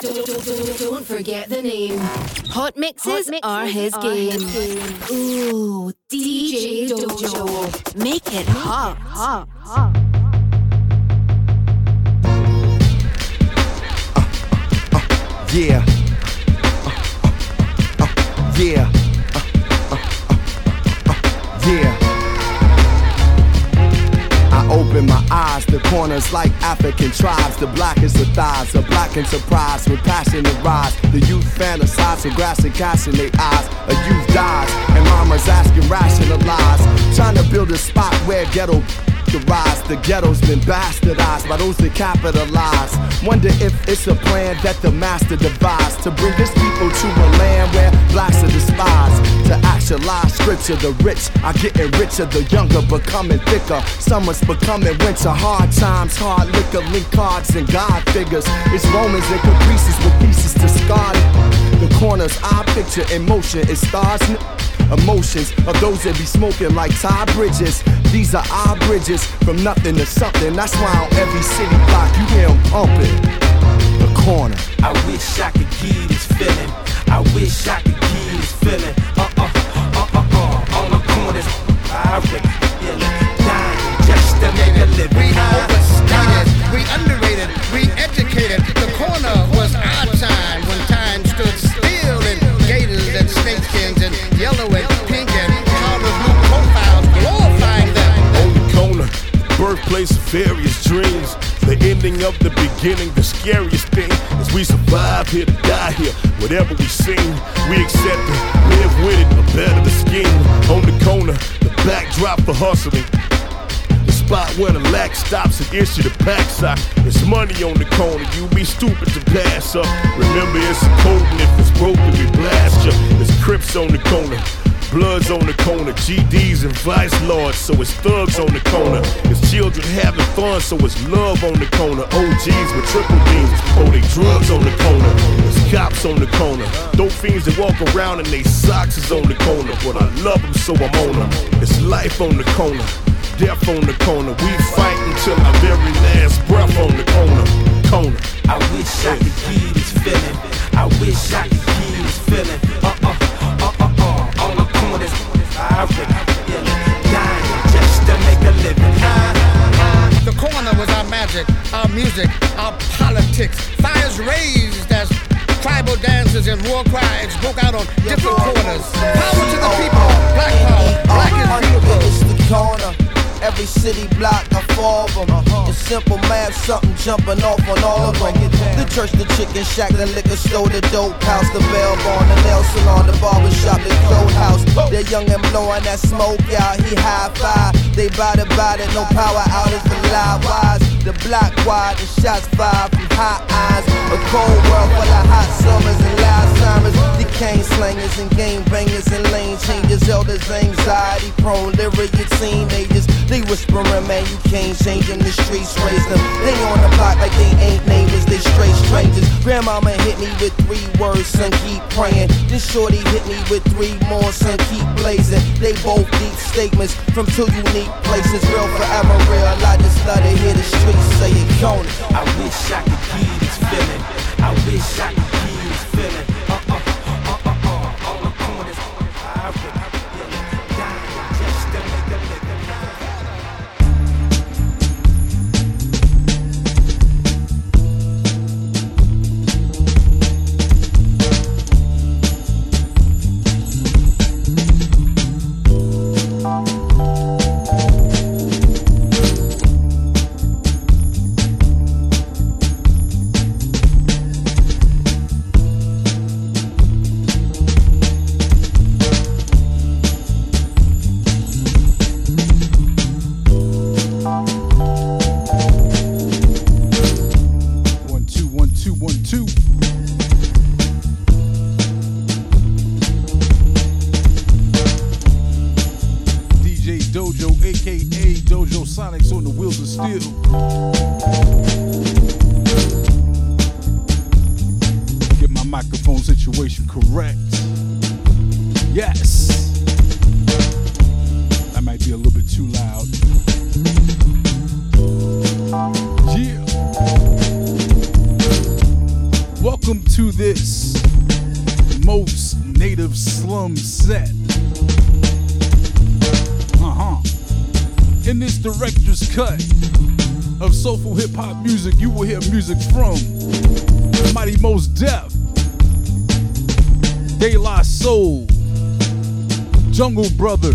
Don't forget the name. Hot mixes, Hot mixes are his are game. His Ooh, DJ Dojo. Make it hot. hot. hot. Yeah. Uh, uh, uh, yeah. Yeah open my eyes. The corners like African tribes. The blackest of thighs, a black and surprise with passion to rise. The youth fantasize for grass and cash in their eyes. A youth dies, and mama's asking rationalize. Trying to build a spot where ghetto the rise. The ghetto's been bastardized by those that capitalize. Wonder if it's a plan that the master devised to bring this people to a land where blacks are despised. To actualize scripture, the rich are getting richer, the younger becoming thicker. Summer's becoming winter, hard times, hard liquor, link cards and God figures. It's Romans and caprices with pieces discarded. The corners I picture in motion is stars emotions of those that be smoking like Todd Bridges. These are our bridges from nothing to something. That's why on every city block you hear them pumping. The corner. I wish I could give this feeling. I wish I could give this feeling. Uh uh uh uh uh. On the corners, I reckon feeling. Dying just to make a living. We overstated, we underrated, we educated. The corner was our time when time stood still in gators and snakeskins and yellow birthplace of various dreams. The ending of the beginning, the scariest thing is we survive here to die here. Whatever we sing, we accept it, live with it, or better the scheme. On the corner, the backdrop for hustling The spot where the lack stops and issue the pack sock. It's money on the corner, you be stupid to pass up. Remember, it's a code, and if it's broken, we blast you. It's Crips on the corner. Bloods on the corner, GDs and vice lords, so it's thugs on the corner. It's children having fun, so it's love on the corner. OGs with triple beams, oh they drugs on the corner. It's cops on the corner, dope fiends that walk around and they socks is on the corner. But I love them, so I'm on them. It's life on the corner death on the corner. We fight until our very last breath on the corner. Corner. I wish I could give this feeling. I wish I could give this feeling. Uh uh I really feel it. Dying just to make a living. The corner was our magic, our music, our politics. Fires raised as tribal dances and war cries broke out on different corners. Power to the people, black power, black is beautiful. The. Every city block, I fall them. Uh-huh. It's simple math, something jumping off on all of them. The church, the chicken shack, the liquor store, the dope house, the bell barn, the nail salon, the barber shop, the clothes house. They're young and blowing that smoke out, he high five. They bout it, no power outage for live wise. The block wide, the shots fired from hot eyes. A cold world full of hot summers and loud summers. The cane slangers and game bangers and lane changers. Elders, anxiety prone, lyric teenagers. They whispering, man, you can't change them. The streets raise them. They on the block like they ain't neighbors, they straight strangers. Grandmama hit me with three words, son, keep praying. This shorty hit me with three more, son, keep blazing. They both deep statements from two unique places. Real forever, real. I just love to hear the streets say it, Coney. I wish I could give this feeling. I wish I could Jungle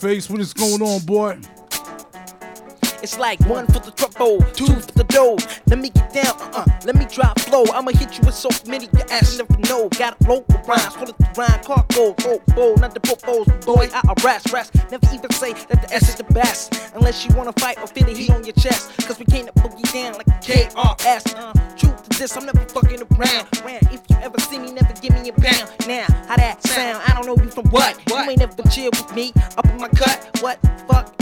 Screwface. What is going on, boy? It's like one for the trouble, two for the dough. Let me get down, uh, uh let me drop flow. I'ma hit you with so many your ass never know. Got a flow with rhymes, call it the rhyme, cargo, bow, not the popos, boy. I harass, rest. Never even say that the S is the best, unless you wanna fight or feel the heat on your chest. Cause we came to boogie down like a KRS. Uh, truth to this, I'm never fucking around. Ran, if you ever see me, never give me a pound. Now, how that sound? I don't know you from what. You ain't never chill with me, up in my cut. What?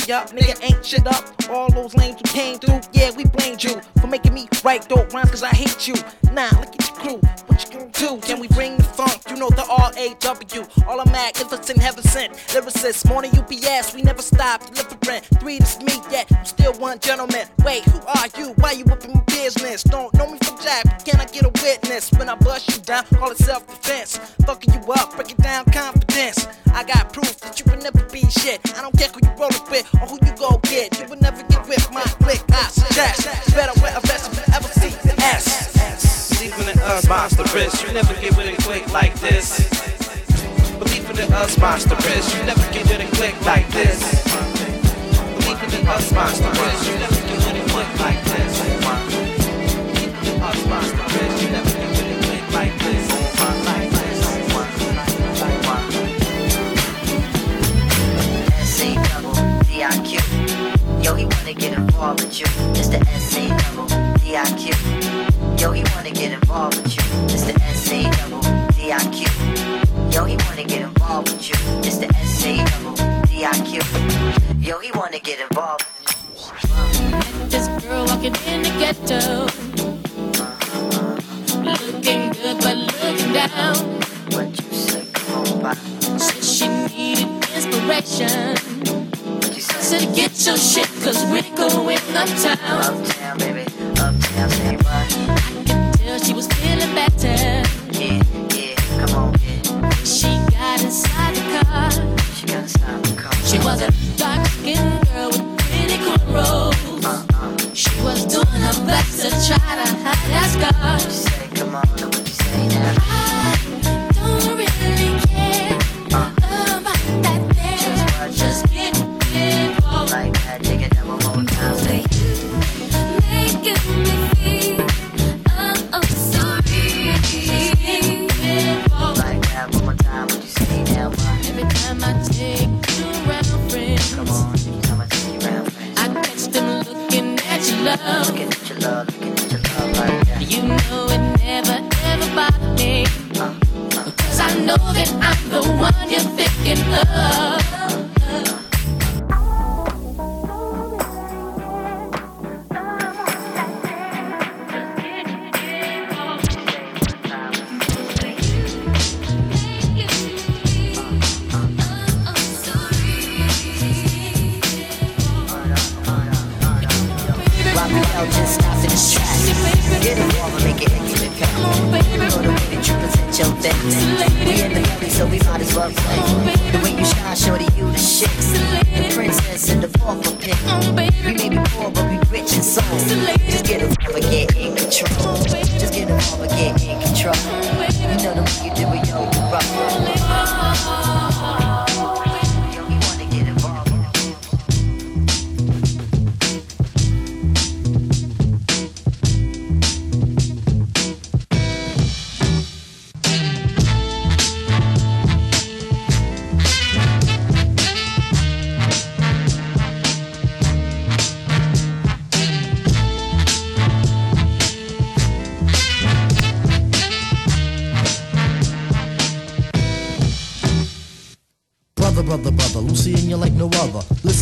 Yup, nigga ain't shit up. All those lanes you came through, yeah, we blamed you for making me write dope rhymes cause I hate you. Nah, look at your crew, do? Can we bring the funk? You know the R-A-W. All I'm at, magnificent, heaven sent. Lyricists, morning UPS, we never stop delivering. Three to me, yet I'm still one gentleman. Wait, who are you? Why you up in my business? Don't know me from Jack, can I get a witness? When I bust you down, call it self-defense. Fucking you up, break it down, confidence. I got proof that you can never be shit. I don't care who you roll it with or who you go get. You will never get with my click. I suggest better wear a vest if you ever see the S. Believing in us, monster bitch. You never get with a click like this. Believing in us, monster. You never get with a click like this. Believing in us, monster bitch. You never get with a click like this. Believing. Yo, he wanna get involved with you. It's the SC double DIQ. Yo, he wanna get involved with you. It's the SC double DIQ. Yo, he wanna get involved with you. It's the SC double DIQ. Yo, he wanna get involved. This girl walking in the ghetto. Looking good, but looking down. What you say? Come on, bye. Said she needed inspiration. What you say? Said get your shit, cause we're going uptown. Uptown, baby. Uptown, say what? I could tell she was feeling better. Yeah, yeah. Come on, yeah. She got inside the car. She gotta stop the car. She was a dark skinned girl with pretty cornrows. Uh-uh. She was doing her best to try to hide that scar. You say? Come on, what you say now? Love. Looking at your love, looking at your love like that. You know it never ever bothered me. Cause I know that I'm the one you're thinking of. In his. Get involved and make it pal. You know the way that you present your thing. We in the building, so we might as well play. The way you shine, shorty, you the shit. The princess and the pauper pick. We may poor, but we rich in soul. Just get involved and get in control. Just get involved and get in control. You know the way you do it, yo, you rock.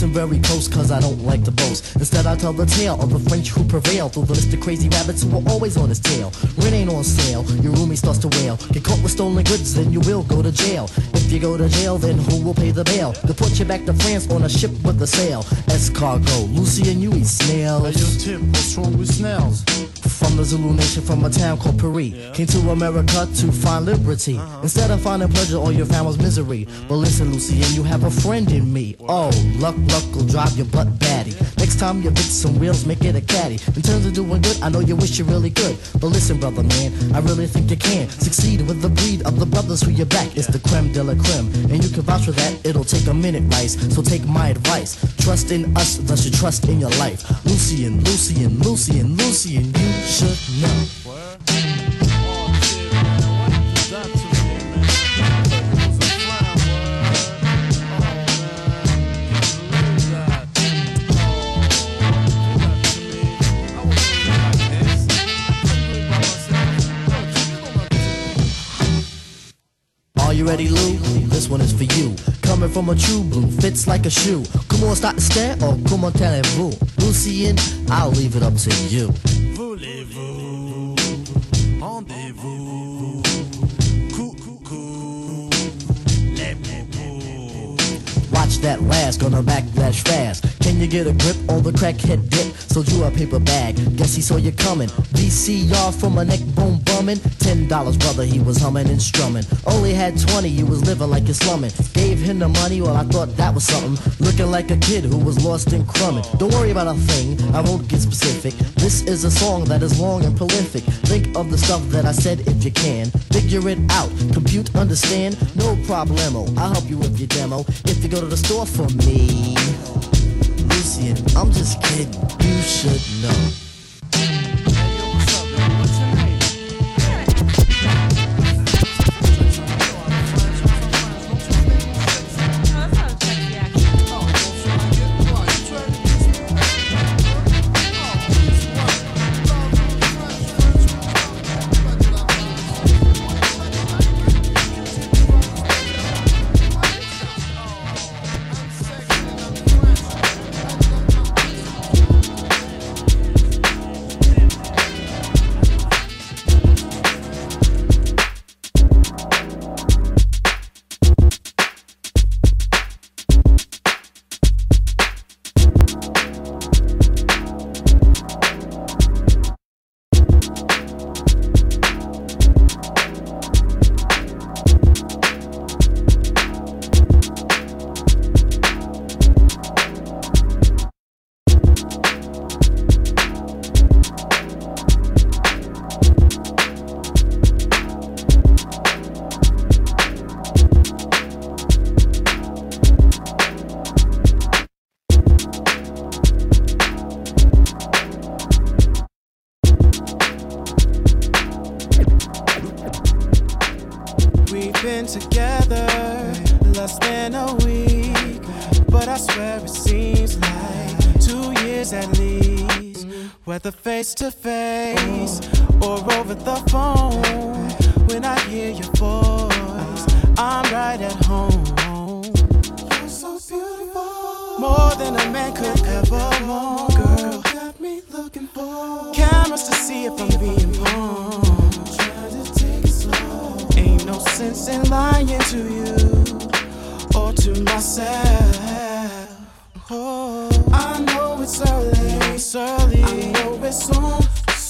Listen very close, cause I don't like to boast. Instead, I tell the tale of the French who prevailed through the list of crazy rabbits who are always on his tail. Rent ain't on sale, your roomie starts to wail. Get caught with stolen goods, then you will go to jail. If you go to jail, then who will pay the bail? They'll put you back to France on a ship with a sail. Escargot, Lucy and you eat snails. Hey, yo, Tip, what's wrong with snails? From the Zulu nation from a town called Paris. Came to America to find liberty. Uh-huh. Instead of finding pleasure, all you found was misery. But listen, Lucy, and you have a friend in me. Oh, luck, luck will drive your butt batty. Next time you fix some wheels, make it a caddy. In terms of doing good, I know you wish you really could. But listen, brother man, I really think you can succeed with the breed of the brothers who you back. It's the creme de la creme, and you can vouch for that. It'll take a minute, Rice. So take my advice. Trust in us, thus you trust in your life. Lucien, Lucien, Lucien, Lucien, you should know. Ready, Lou? This one is for you. Coming from a true blue, fits like a shoe. Come on, start to stare, or come on, tell it vous. Lucien, I'll leave it up to you. Voulez-vous Rendez-vous Coucou Les Watch that last, gonna backlash fast. Can you get a grip on the crackhead dip? Sold you a paper bag, guess he saw you coming. VCR from a neck bone bumming. Ten dollars, brother, he was humming and strumming. Only had twenty, you was living like you're slumming. Gave him the money, well, I thought that was something. Looking like a kid who was lost in crumbing. Don't worry about a thing, I won't get specific. This is a song that is long and prolific. Think of the stuff that I said if you can. Figure it out, compute, understand, no problemo. I'll help you with your demo if you go to the store for me. I'm just kidding, you should know.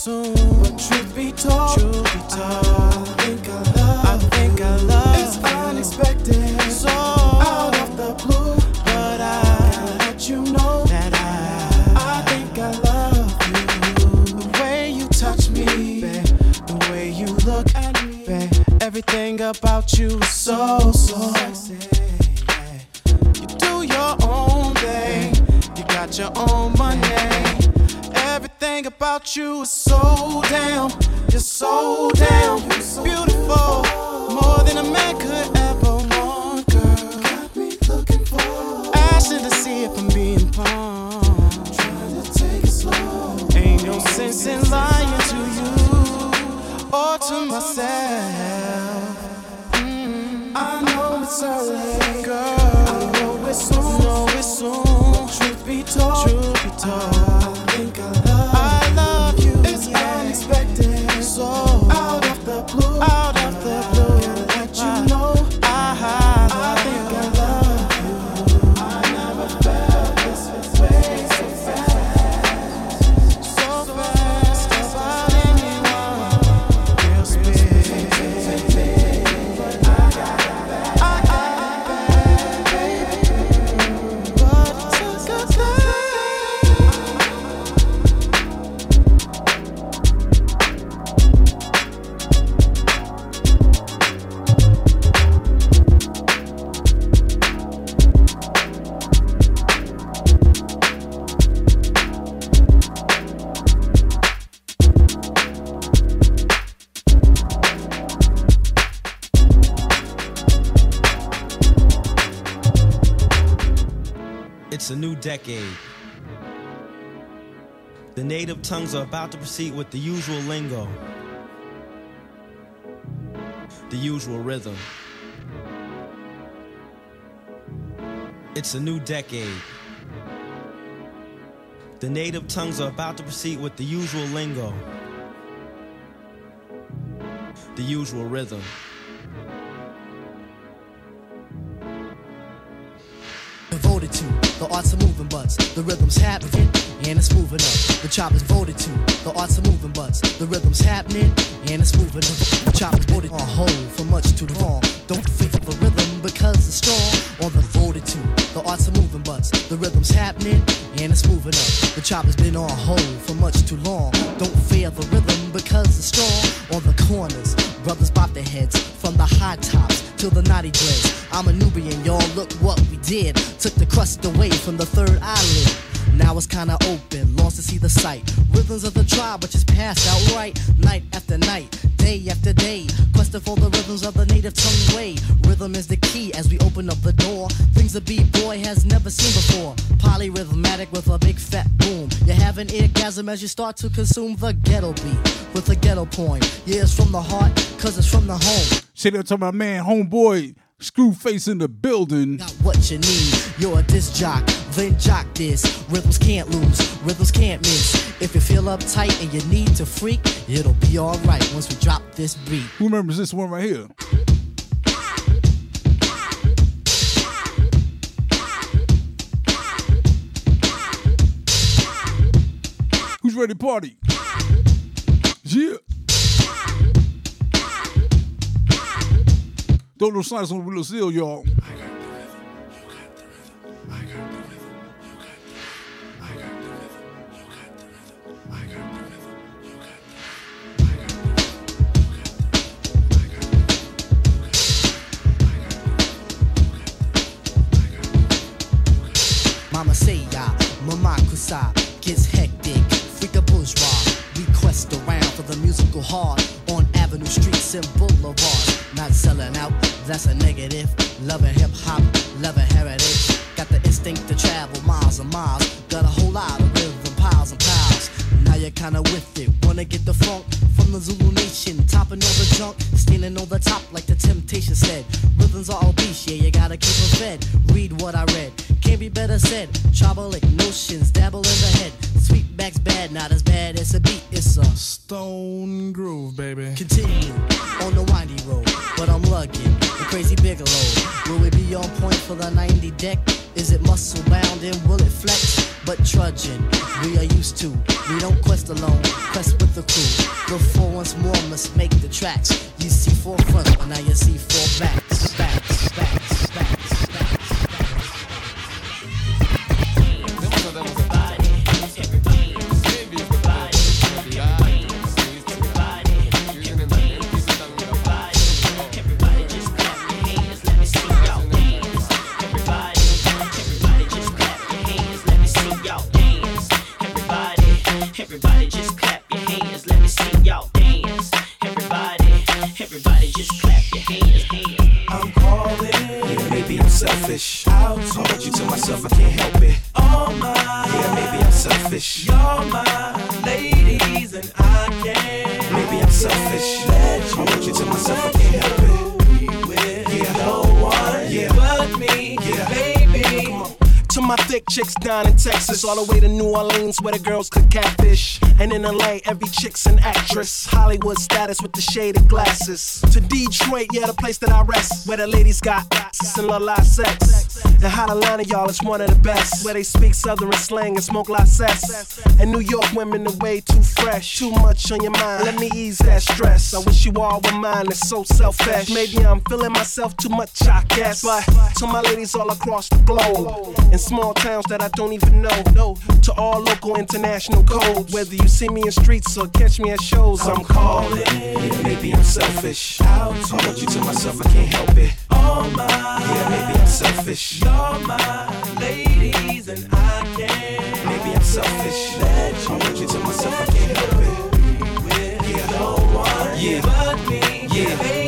Soon. But truth be told, truth be told, I think I love, I think I love. It's unexpected, so out of the blue. But I gotta let you know that I, I think I love you. The way you touch me, babe, the way you look at me, babe. Everything about you is so, so sexy. You do your own thing, you got your own money. Everything about you is decade. The native tongues are about to proceed with the usual lingo, the usual rhythm. It's a new decade. The native tongues are about to proceed with the usual lingo, the usual rhythm. Rhythm's happening and it's moving up. The chop is voted to the arts of moving butts, the rhythm's happening and it's moving up. You start to consume the ghetto beat with a ghetto point. Yeah, it's from the heart, cause it's from the home. Shout out to my man, homeboy, Screwface in the building. Got what you need. You're a disc jock, then jock this. Rhythms can't lose, rhythms can't miss. If you feel uptight and you need to freak, it'll be alright once we drop this beat. Who remembers this one right here? Ready party? Yeah. Throw those signs on seal, y'all. Mama say musical heart on avenue streets and boulevards. Not selling out, that's a negative. Loving hip hop, loving heritage. Got the instinct to travel miles and miles. Got a whole lot of rhythm, piles and piles. Now you're kinda with it. Wanna get the funk from the Zulu nation. Topping all the junk, standing on the top like the temptation said. Rhythms are obese, yeah, you gotta keep them fed. Read what I read, can't be better said. Tribalic notions, dabble in the head. Sweetback's bad, not as bad as a beat. It's a stone groove, baby. Continue on the windy road, but I'm lugging the crazy Bigelow. Will we be on point for the 90 deck? Is it muscle bound and will it flex? But trudging, we are used to. We don't quest alone, quest with the crew. Before once more must make the tracks. You see four front, but now you see four backs. All the way to New Orleans where the girls could catfish. And in LA, every chick's an actress. Hollywood status with the shaded glasses. To Detroit, yeah, the place that I rest, where the ladies got asses and love lot sex. And hot Atlanta, y'all, is one of the best, where they speak Southern slang and smoke lot cess. And New York women are way too fresh, too much on your mind. Let me ease that stress. I wish you all were mine, it's so selfish. Maybe I'm feeling myself too much, I guess. But to my ladies all across the globe, in small towns that I don't even know, no. To all local international codes, whether you see me in streets or catch me at shows, I'm calling. Yeah, maybe I'm selfish. I want you to myself, I can't help it. All my, Yeah, maybe I'm selfish. You're my ladies, and I can't. Maybe I'm selfish. I want you to myself, I can't help it. With No one Yeah. but me, Yeah.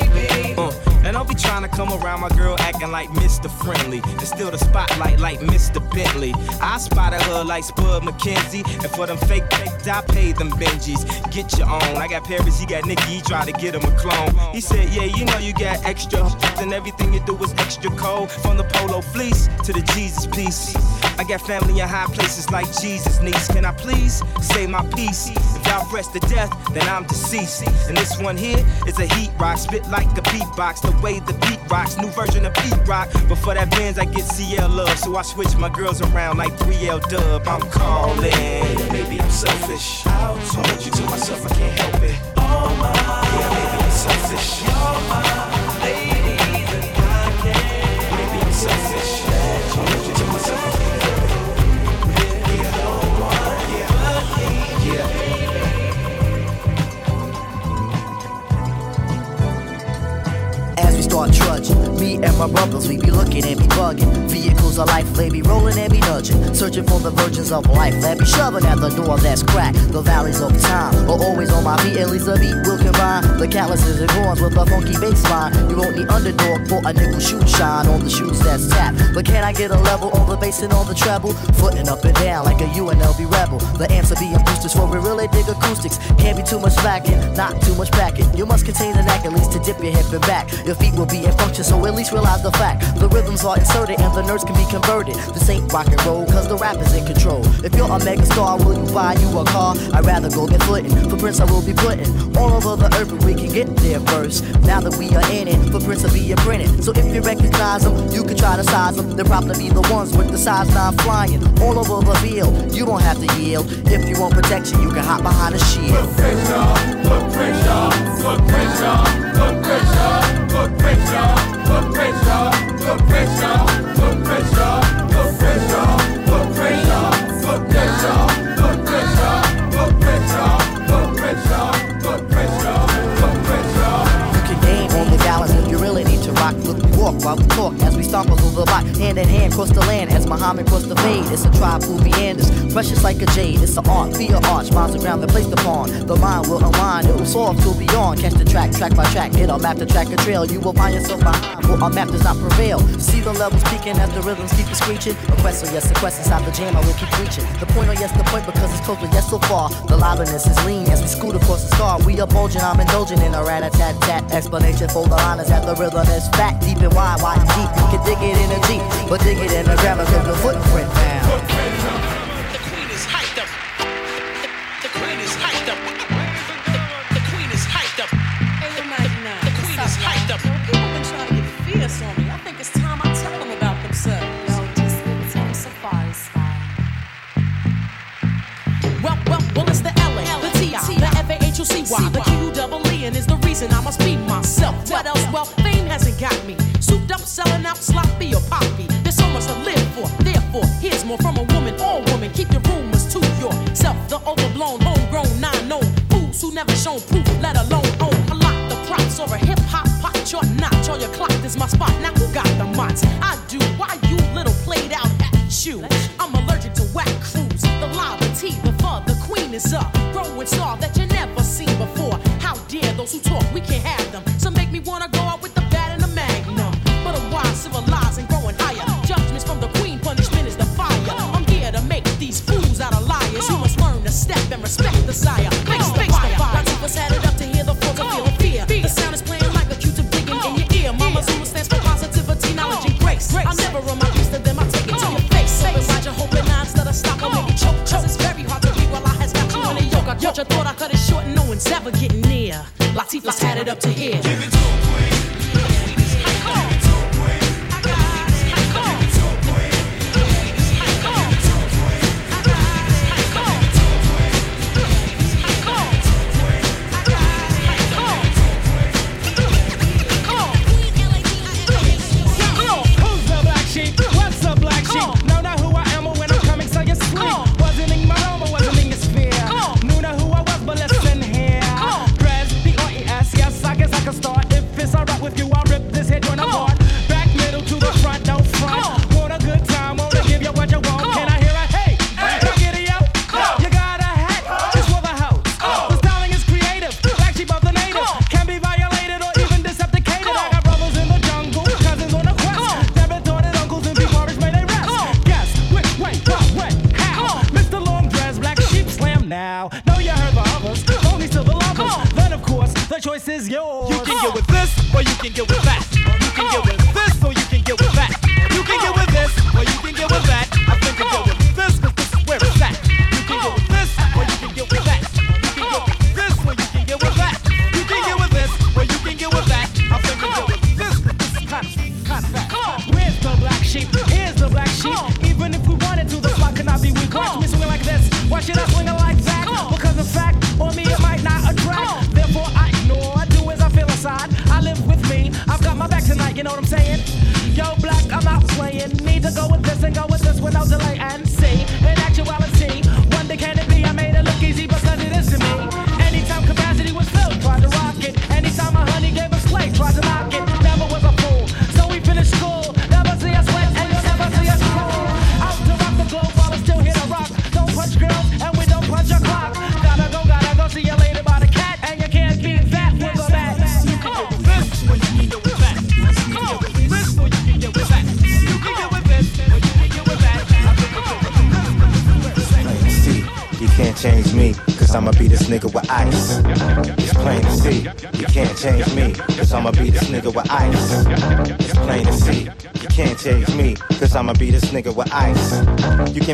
Trying to come around, my girl acting like Mr. Friendly. And still the spotlight like Mr. Bentley. I spotted her like Spuds MacKenzie. And for them fake fakes, I paid them Benjis. Get your own. I got Paris, he got Nicky, he to get him a clone. He said, Yeah, you know you got extra. And everything you do is extra cold. From the polo fleece to the Jesus piece. I got family in high places like Jesus niece. Can I please say my piece? If y'all press to death, then I'm deceased. And this one here is a heat rock, spit like a beatbox. The way the beat rocks, new version of beat rock. But for that Benz, I get CL love. So I switch my girls around like 3L dub. I'm calling. Maybe I'm selfish. So I want you to myself, I can't help it. Oh my. Yeah, maybe I'm selfish. You're my lady, and I can't. Maybe I'm selfish. So I want you to myself, watching me and my brothers, we be looking and be bugging. Vehicles of life, they be rolling and be nudging. Searching for the virgins of life, that be shoving at the door that's cracked. The valleys of time are always on my feet, at least a beat will combine. The calluses and horns with a funky bass line. You won't need underdog for a nickel shoot shine on the shoes that's tapped. But can I get a level on the bass and on the treble? Footing up and down like a UNLV rebel. The are being boosters for we really dig acoustics. Can't be too much backing, not too much backing. You must contain the knack at least to dip your hip and back. Your feet will be in function, so at least realize the fact. The rhythms are inserted and the nerves can be converted. This ain't rock and roll, cause the rap is in control. If you're a mega star, will you buy you a car? I'd rather go get footing. For Prince, I will be putting all over the earth, but we can get there first. Now that we are in it, footprints Prince, I'll be printed. So if you recognize them, you can try to size them. They'll probably be the ones with the size 9 flying all over the field. You don't have to yield. If you want protection, you can hop behind a shield. Put pressure, put pressure, put pressure, put pressure, put pressure, put pressure, put pressure, while we talk as we stomp through the block. Hand in hand, cross the land as Muhammad crossed the fade. It's a tribe who meanders, precious like a jade. It's an art, be an arch, miles of ground that placed upon. The mind will unwind, it will soar till beyond. Catch the track, track by track, hit a map to track a trail. You will find yourself behind, for our map does not prevail. See the levels peaking as the rhythms keep screeching. A quest, yes, a quest inside the jam, I will keep reaching. The point, oh yes, the point because it's close, but yes, so far. The liveliness is lean as we scoot across the star. We are bulging, I'm indulging in a rat a tat tat. Explanation for the liners that the rhythm is fat, deep and wide, wide and deep. You can dig it in a jeep, but dig it in a grammar cause the footprint down. The queen is hyped up. The queen is hyped up. The queen is hyped up. The queen is hyped up. People been trying to get fierce on me. I think it's time I tell them about themselves. Yo, just give it to them safari style. Well, well, well, it's the LA, the TI, the FAHUCY, the Q double E, and is the reason I must be myself. What else? Well, fame hasn't got me. Selling out, sloppy or poppy. There's so much to live for. Therefore, here's more from a woman or woman. Keep your rumors to yourself. The overblown, homegrown, non-known fools who never shown proof, let alone own a lot. The props or a hip hop pot, your notch or your clock is my spot. Now who got the mots? I do. Why you little played out attitude? I'm allergic to whack crews. The live, the fur, the queen is up. Growing star that you never seen before. How dare those who talk, we can't have to hear.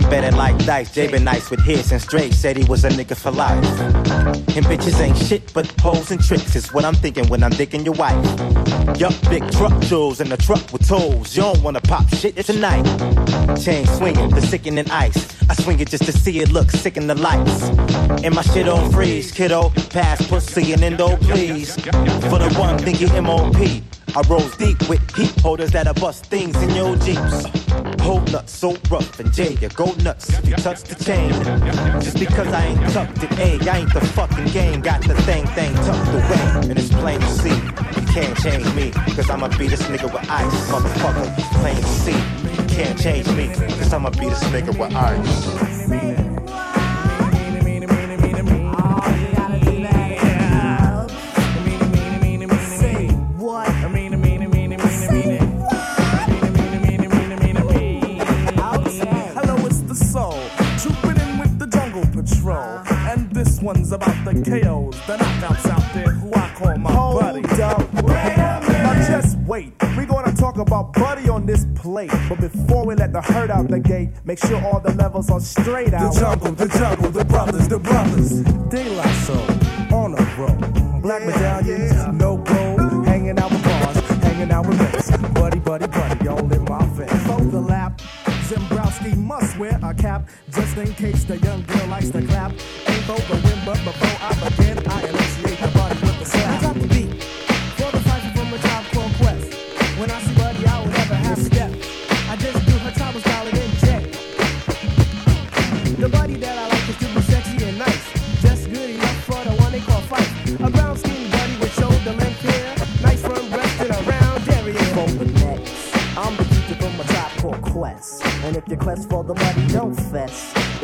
Can bet like dice, Jay been nice with hits and straight, said he was a nigga for life. And bitches ain't shit but poles and tricks, is what I'm thinking when I'm digging your wife. Yup, big truck jewels in the truck with tools, you don't wanna pop shit tonight. Chain swinging, the sickening ice. I swing it just to see it look sick in the lights. And my shit on freeze, kiddo. Pass pussy and endo, please. For the one thinking MOP. I rose deep with heat holders that'll bust things in your jeeps. Hold nuts so rough and J, you go nuts if you touch the chain. Just because I ain't tucked in A, I ain't the fucking game. Got the thing thing tucked away, and it's plain to see. You can't change me, cause I'ma be this nigga with ice, motherfucker. Plain to see. You can't change me, cause I'ma be this nigga with ice. The knockouts out there who I call my buddy. Now just wait. We're gonna talk about Buddy on this plate. But before we let the herd out the gate, make sure all the levels are straight out. The jungle, the jungle,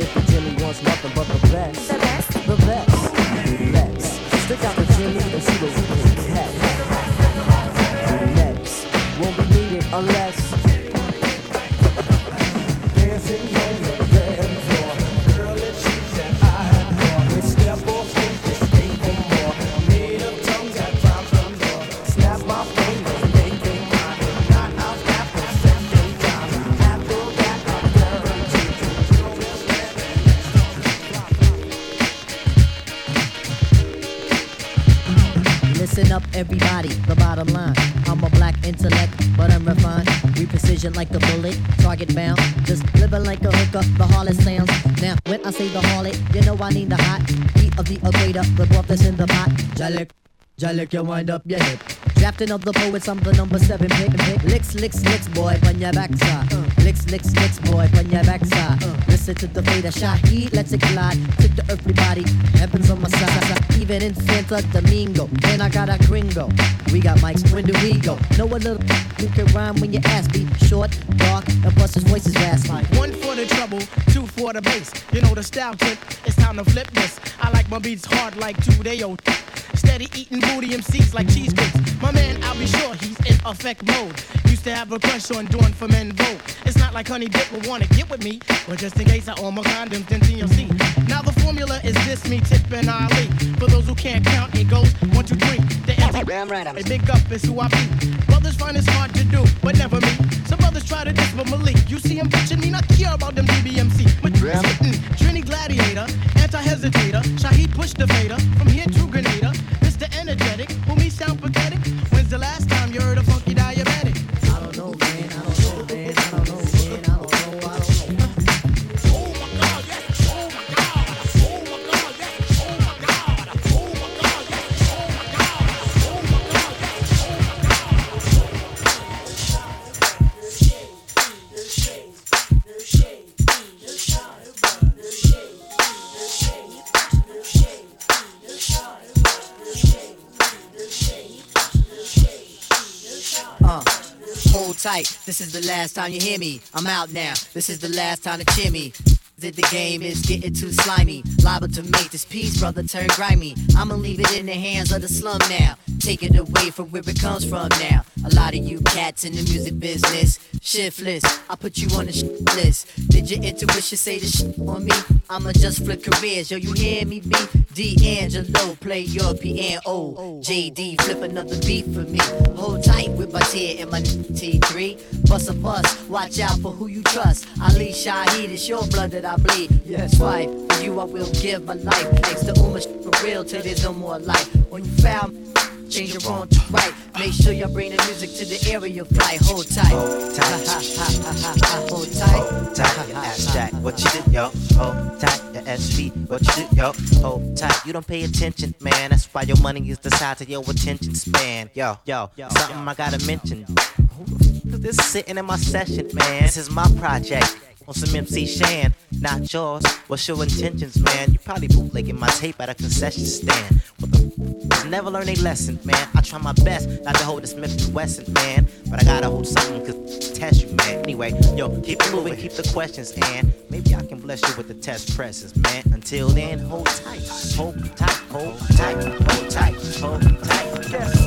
If the Jimmy wants nothing but the best, the best, the best. Let's stick out the Jimmy and see what we can catch. Next, won't be needed unless. Like the bullet, target bound. Just living like a hooker, the harlot sounds. Now, when I say the harlot, you know I need the hot heat of the equator, the broth that's in the pot. Jalik, Jalik, you wind up your hip. Drafting of the poets, I'm the number seven pick. pick. Licks, licks, licks, boy, on your backside. Uh. Licks, licks, licks, boy, on your backside. Uh. Listen to the fader shot, heat, let's it collide. the to everybody, heavens on my side. Even in Santa Domingo, and I got a gringo. We got mics, when do we go? Know a little who can rhyme when your ass be short, dark, and plus his voice is raspy. One for the trouble, two for the bass. You know the style tip, it's time to flip this. I like my beats hard like two day old. Steady eating booty MCs like cheesecakes. My man, I'll be sure he's in effect mode. Used to have a crush on doing for men vote. It's not like Honey Dip will wanna get with me, but just in case I own my condoms, then see. Now the formula is this. me, Tip and Ali. For those who can't count, it goes one, two, three. The empty right, a big up is who I be. Brothers find it's hard to do, but never me. Some brothers try to diss but Malik. You see him bitching me, not care about them DBMC. But Trini Gladiator, anti-hesitator, Shaheed push the fader. From here to. Energetic, who me sound pathetic. When's the last time you heard a tight. This is the last time you hear me. I'm out now. This is the last time to cheer me. That the game is getting too slimy. Liable to make this piece, brother, turn grimy. I'ma leave it in the hands of the slum now. Take it away from where it comes from now. A lot of you cats in the music business, shiftless. I put you on the sh- list. Did your intuition say the shit on me? I'ma just flip careers. Yo, you hear me, B? D'Angelo, play your piano. JD, flip another beat for me. Hold tight with my tear and my T3. Bust a bus, watch out for who you trust. Ali Shaheed, it's your blood that I bleed. Yes, right. For you, I will give my life. Next to Uma, for real till there's no more life. When you found change your wrong to right. Make sure y'all bring the music to the area fly. Hold tight. Hold tight. Hold tight. Hold tight, your ass jack. What you do, yo? Hold tight, your SV. What you do, yo? Hold tight. You don't pay attention, man. That's why your money is the size of your attention span. Yo, yo, something I gotta mention. The is this sitting in my session, man? This is my project. On some MC Shan, not yours. What's your intentions, man? You probably bootlegging my tape at a concession stand. What the Never learn a lesson, man. I try my best not to hold this Smith and Wesson, man. But I gotta hold something cause test you, man. Anyway, yo, keep it moving, keep the questions, and maybe I can bless you with the test presses, man. Until then, hold tight, hold tight, hold tight, hold tight, hold tight. Yes, who's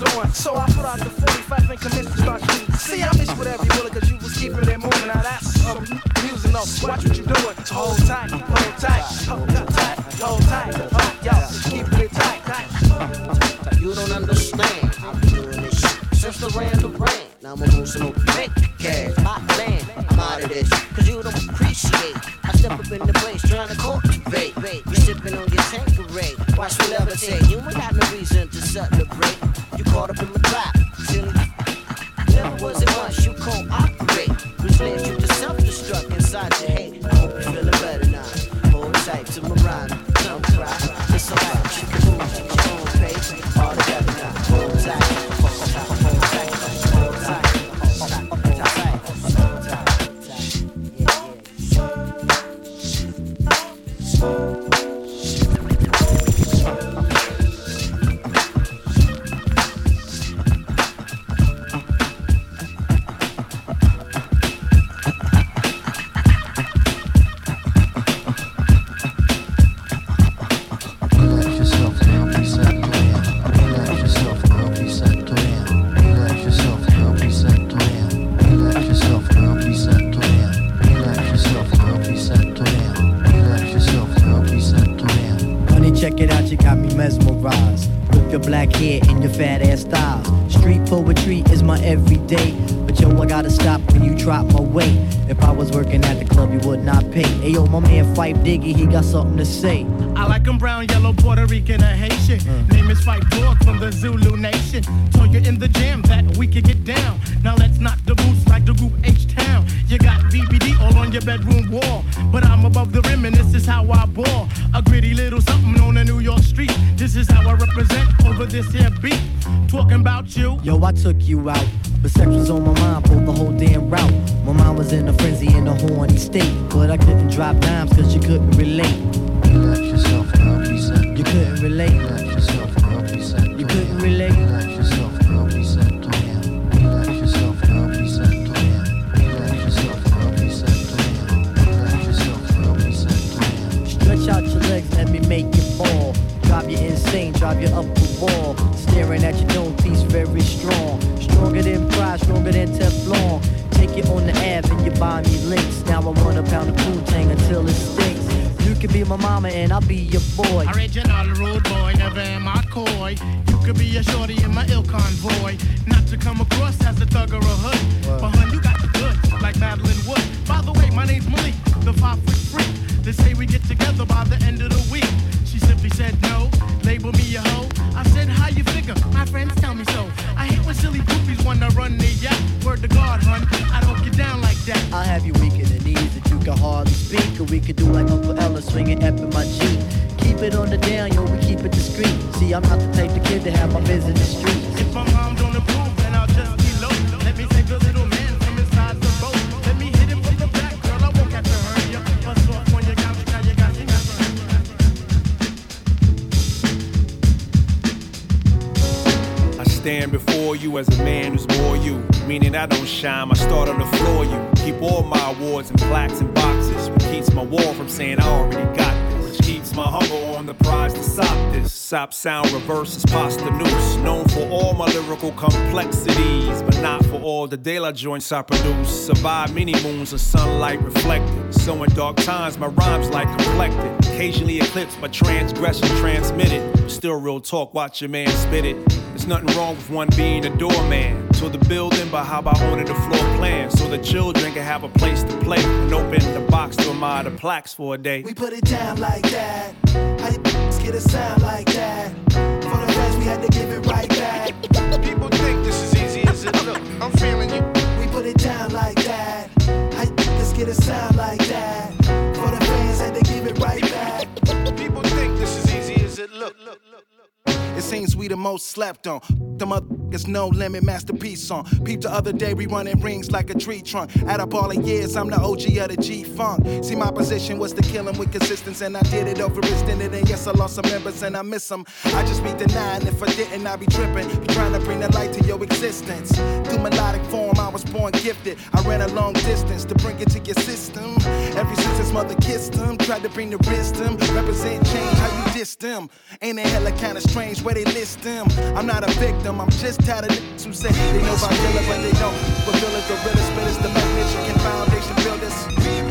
doing. So I put out the 45 and commenced got something to say. Meaning I don't shine, I start on the floor you. Keep all my awards and plaques and boxes. Which keeps my wall from saying I already got this. Which keeps my hunger on the prize to stop this. Sop sound reverses pasta noose. Known for all my lyrical complexities, but not for all the De La joints I produce. Survive many moons of sunlight reflected. So in dark times, my rhymes like complected. Occasionally eclipsed by transgression transmitted. Still real talk, watch your man spit it. There's nothing wrong with one being a doorman. To the building, but how about owning the floor plan? So the children can have a place to play. And open the box to admire the plaques for a day. We put it down like that. How you get a sound like that? For the rest, we had to give it right back. People think this is easy as it look. I'm feeling you. We put it down like that. How you get a sound like that? We the most slept on. The motherfuckers no limit masterpiece song. Peep the other day, we running rings like a tree trunk. Add up all the years, I'm the OG of the G Funk. See, my position was to kill 'em with consistency, and I did it over extended. And yes, I lost some members and I miss them. I just be nine. If I didn't, I'd be tripping. Be trying to bring the light to your existence. Through melodic form, I was born gifted. I ran a long distance to bring it to your system. Ever since his mother kissed him, tried to bring the wisdom. Represent change, how you diss them. Ain't it hella kinda strange where they list them? I'm not a victim, I'm just tired of niggas who say they know about killer, but they don't. But it, gorilla spitters, the magnificent foundation builders.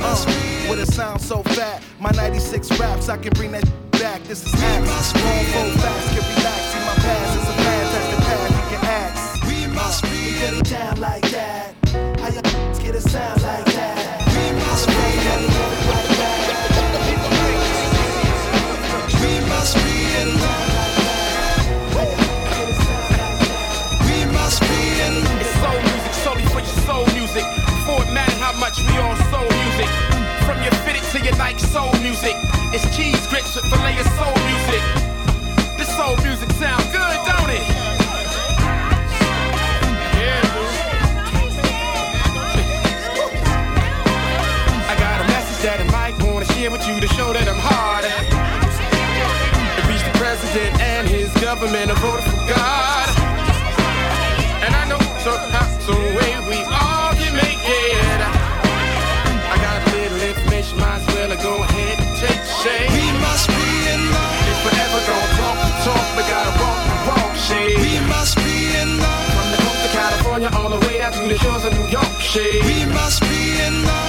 Uh, with a sound so fat, my 96 raps, I can bring that back. This is acts. Long full fast, can relax. See my past is a fantastic path, you can ask. We must be put it down like that. How you get a sound like that? Much we all soul music. From your fitted to your Nike soul music. It's cheese grits with filet of soul music. This soul music sound good, don't it? Yeah, boo. I got a message that I might wanna share with you to show that I'm hard. It reached the president and his government, a vote for God. And I know somehow, some way we all to the shores of New York, shade. We must be in love.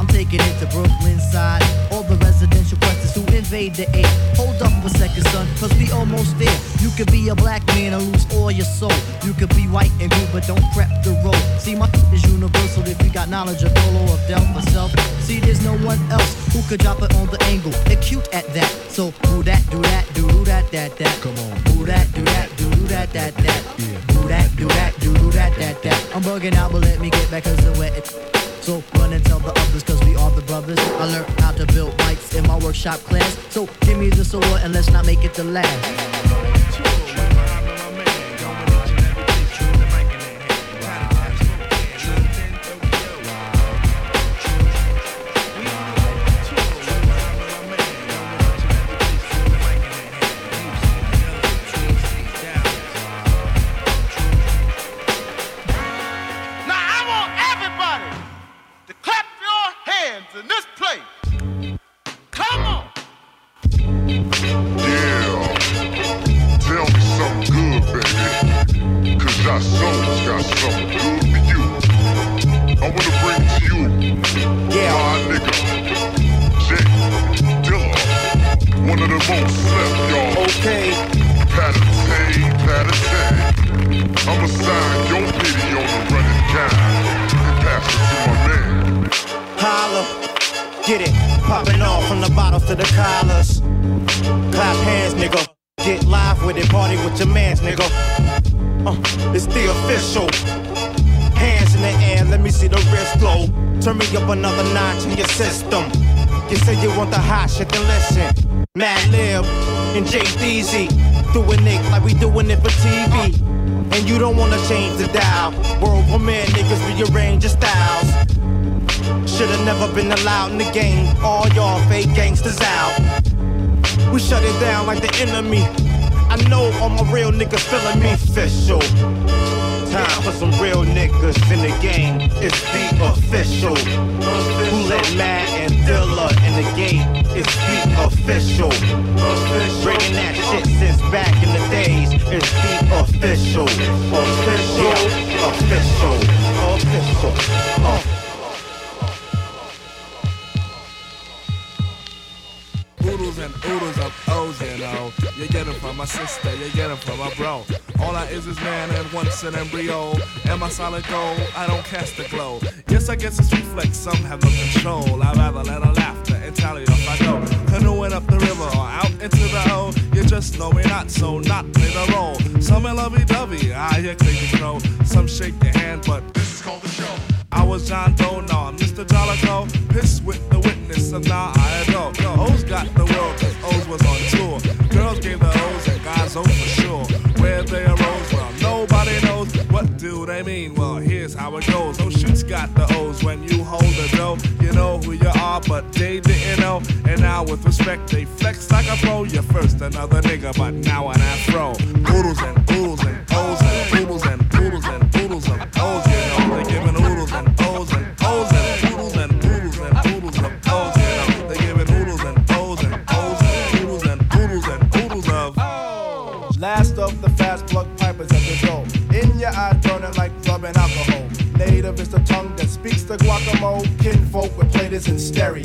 I'm taking it to Brooklyn side. All the residential questions who invade the air. Hold up a second, son, cause we almost there. You could be a black man and lose all your soul. You could be white and blue, but don't prep the road. See, my is universal if you got knowledge of Dolo or Del myself. See, there's no one else who could drop it on the angle. They're at that. So, do that, do that, do that, that, that. Come on. Do that, do that, do that, that, that. Yeah. Do that, do that, do that, that, that. I'm bugging out, but let me get back cause I'm wet. So run and tell the others cause we are the brothers. I learned how to build bikes in my workshop class. So give me the sword and let's not make it the last. Solid gold? I don't cast the glow. Yes, I guess it's reflex, some have no the fast plug pipers at the door. In your eye burning like rubbing alcohol. Native is the tongue that speaks the guacamole. Kinfolk would play this in stereo.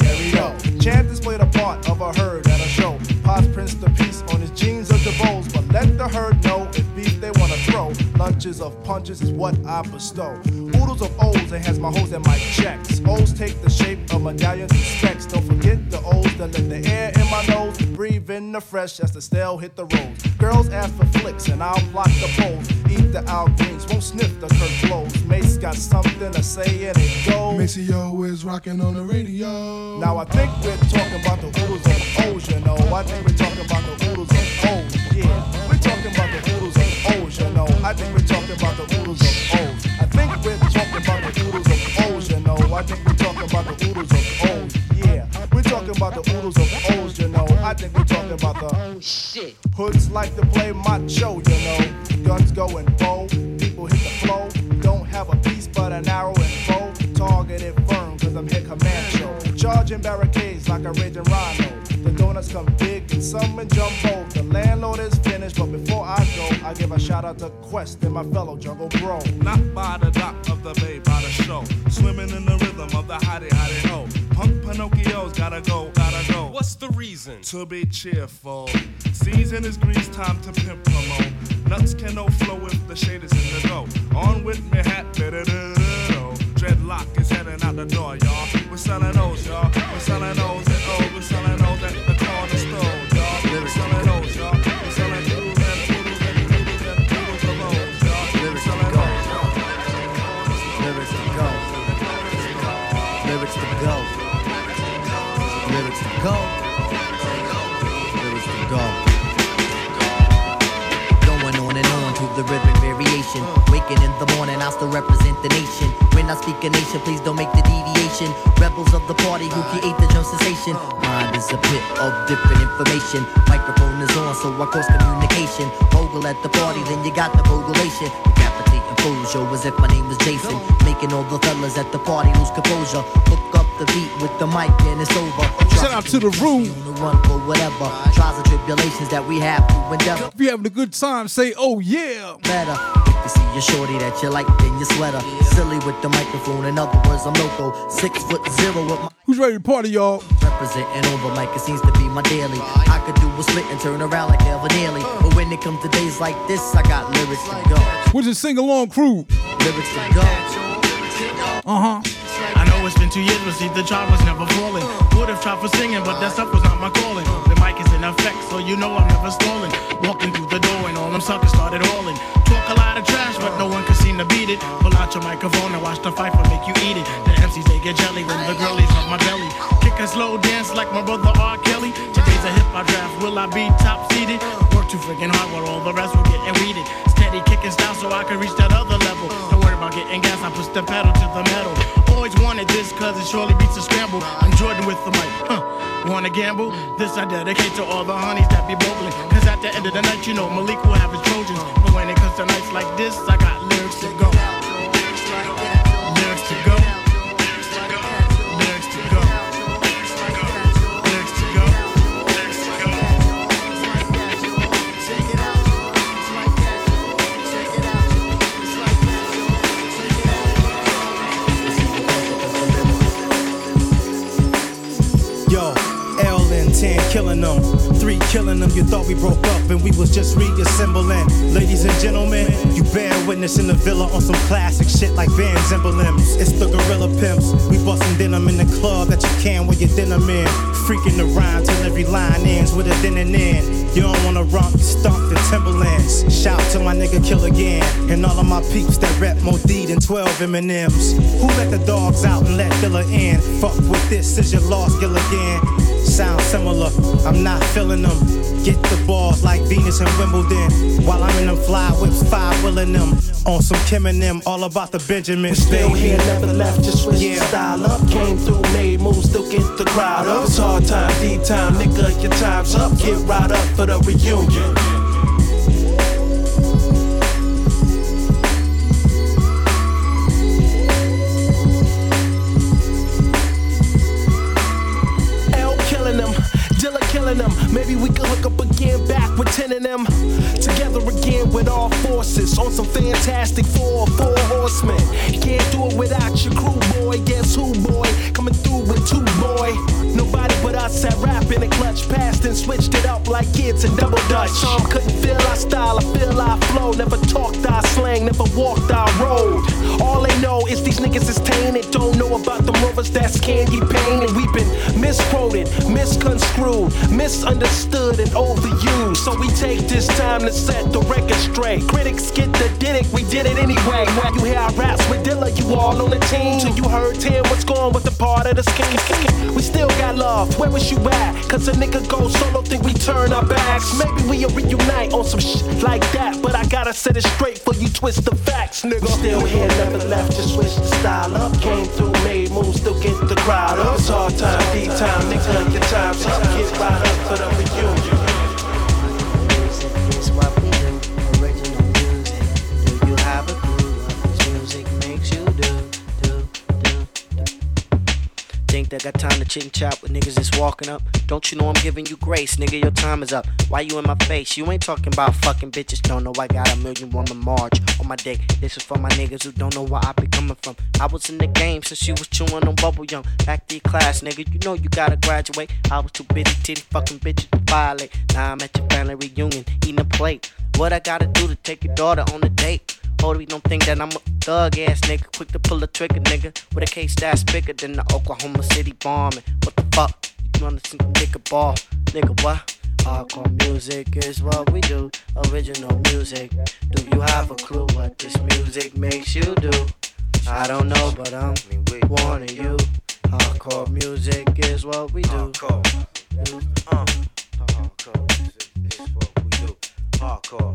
Chant played a part of a herd at a show. Paz Prince the piece on his jeans of the bowls. But let the herd know if beef they wanna throw. Lunches of punches is what I bestow. Oodles of O's and has my hoes and my checks. O's take the shape of medallions and specs. Don't forget the O's that let the air my nose. Breathe in the fresh as the stale hit the road. Girls ask for flicks and I'll block the poles. Eat the Al Greens, won't sniff the Kurt flows. Mace got something to say and it goes. Maceo is rocking on the radio. Now I think we're talking about the oodles of O's, you know. I think we're talking about the oodles of O's, yeah. We're talking about the oodles of O's, you know. I think we're talking about the oodles of O's. I think we're talking about the oodles of O's, you know. I think we're talking about the oodles of O's, yeah. We're talking about the oodles of O's. I think we're talking about the oh shit. Hoods like to play macho, you know. Guns going bold, people hit the flow. Don't have a piece but an arrow and bow. I'm hit commando. Charging barricades like a raging rhino. The donuts come big and some in jumbo. The landlord is finished, but before I go, I give a shout out to Quest and my fellow jungle bro. Not by the dock of the bay, by the show. Swimming in the rhythm of the hottie hottie ho. Punk Pinocchio's gotta go, gotta go. What's the reason? To be cheerful. Season is grease, time to pimp promo. Nuts can no flow if the shade is in the go. On with me hat. Dreadlock is heading out the door, y'all. We're selling those, y'all. We're selling those at oh, we're selling those at the corner store, y'all. We're selling those, y'all. We're selling noodles and noodles and noodles and noodles of those, y'all. We're selling those, y'all. Lyrics to go. Lyrics to go. Lyrics to go. Lyrics to go. Going on and on to the rhythmic variation. Waking in the morning, I still represent the nation. When I speak a nation, please don't make the deviation. Rebels of the party who create the drum sensation. Mind is a pit of different information. Microphone is on, so I cross communication. Bogle at the party, then you got the bogulation. Decapitating fools, yo, as if my name was Jason. Making all the fellas at the party lose composure. Hook up the beat with the mic and it's over. Shout out to the room. On the run for whatever. Trials and tribulations that we have to endeavor. If you're having a good time, say, oh yeah. Better. If you see your shorty that you like in your sweater. Silly with the microphone. In other words, I'm loco. Six foot zero with my Who's ready to party, y'all? representing over mic. It seems to be my daily. I could do a split and turn around like Elvin Daily. But when it comes to days like this, I got lyrics to go. Where's the sing along crew? Lyrics to go. Uh huh. It's been two years, but see, the job was never falling. Would have tried for singing, but that stuff was not my calling. The mic is in effect, so you know I'm never stalling. Walking through the door, and all them suckers started hauling. Talk a lot of trash, but no one could seem to beat it. Pull out your microphone and watch the fight for make you eat it. The MCs, they get jelly when the girlies rub my belly. Kick a slow dance like my brother R. Kelly. Today's a hip hop draft, will I be top seeded? Work too freaking hard while all the rest will get weeded. Steady kicking style so I can reach that other level. About getting gas, I push the pedal to the metal. Always wanted this cause it surely beats a scramble. I'm Jordan with the mic, huh? Wanna gamble? This I dedicate to all the honeys that be bogling. Cause at the end of the night, you know Malik will have his Trojans. But when it comes to nights like this, I got lyrics to killing them. Three killing them. You thought we broke up and we was just reassembling. Ladies and gentlemen, you bear witness in the villa on some classic shit like Vans emblems. It's the Gorilla Pimps. We bustin' denim in the club that you can wear your denim in. Freaking the rhyme till every line ends with a then and then. You don't wanna romp, stumped in Timberlands. Shout to my nigga Kill Again and all of my peeps that rep more D than 12 M&Ms. Who let the dogs out and let Dilla in? Fuck with this, is your lost Gill again. Sound similar, I'm not feeling them. Get the balls like Venus and Wimbledon. While I'm in them fly whips, five willing them. On some Kim and them, all about the Benjamins. Still baby. here, never left, just switched Yeah. style up. Came through, made moves, still get the crowd up. It's hard time, D time, nigga, your time's up. Get right up for the reunion. Ten of them. Together again with all forces on some fantastic four, four horsemen. Can't do it without your crew, boy. Guess who, boy? Coming through with two, boy. Nobody but us at rap in a clutch past and switched it up like kids in double dutch. Some couldn't feel our style, I feel our flow. Never talked our slang, never walked our road. All they know is these niggas is tainted. Don't know about the rovers that's candy painted. We've been misquoted, misconstrued, misunderstood, and overused. So we take this time to set the record straight. Critics get the did it, we did it anyway. When you hear our raps with Dilla, you all on the team. Till you heard Tim, what's going with the part of the scheme? We still got love, where was you at? Cause a nigga go solo, think we turn our backs. Maybe we'll reunite on some shit like that. But I gotta set it straight for you twist the facts, nigga. Still here, never left, just switch the style up. Came through, made moves, still get the crowd up. It's hard time, D time, nigga, your time's up. Get right up for the reunion. They got time to chit and chat with niggas that's walking up? Don't you know I'm giving you grace, nigga? Your time is up. Why you in my face? You ain't talking about fucking bitches. Don't know I got a million woman march on my dick. This is for my niggas who don't know where I be coming from. I was in the game since you was chewing on bubble young. Back to your class, nigga. You know you gotta graduate. I was too busy titty fucking bitches to violate. Now I'm at your family reunion, eating a plate. What I gotta do to take your daughter on a date? Hold me, don't think that I'm a thug ass nigga. Quick to pull a trigger, nigga. With a case that's bigger than the Oklahoma City bombing. What the fuck? You wanna see nigga ball? Nigga, what? Hardcore music is what we do. Original music. Do you have a clue what this music makes you do? I don't know, but I'm warning you. Hardcore music is what we do. Uh, hardcore music is what we do. Hardcore.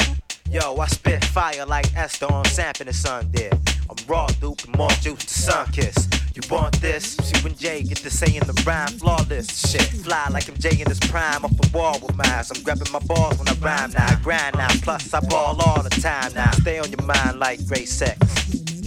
Yo, I spit fire like Esther on Samp in the sun there. I'm raw, Duke, and more juice to sun kiss. You want this? See when Jay get to saying the rhyme flawless. Shit, fly like MJ in his prime off the wall with mine. I'm grabbing my balls when I rhyme now. I grind now, plus I ball all the time now. Stay on your mind like great sex.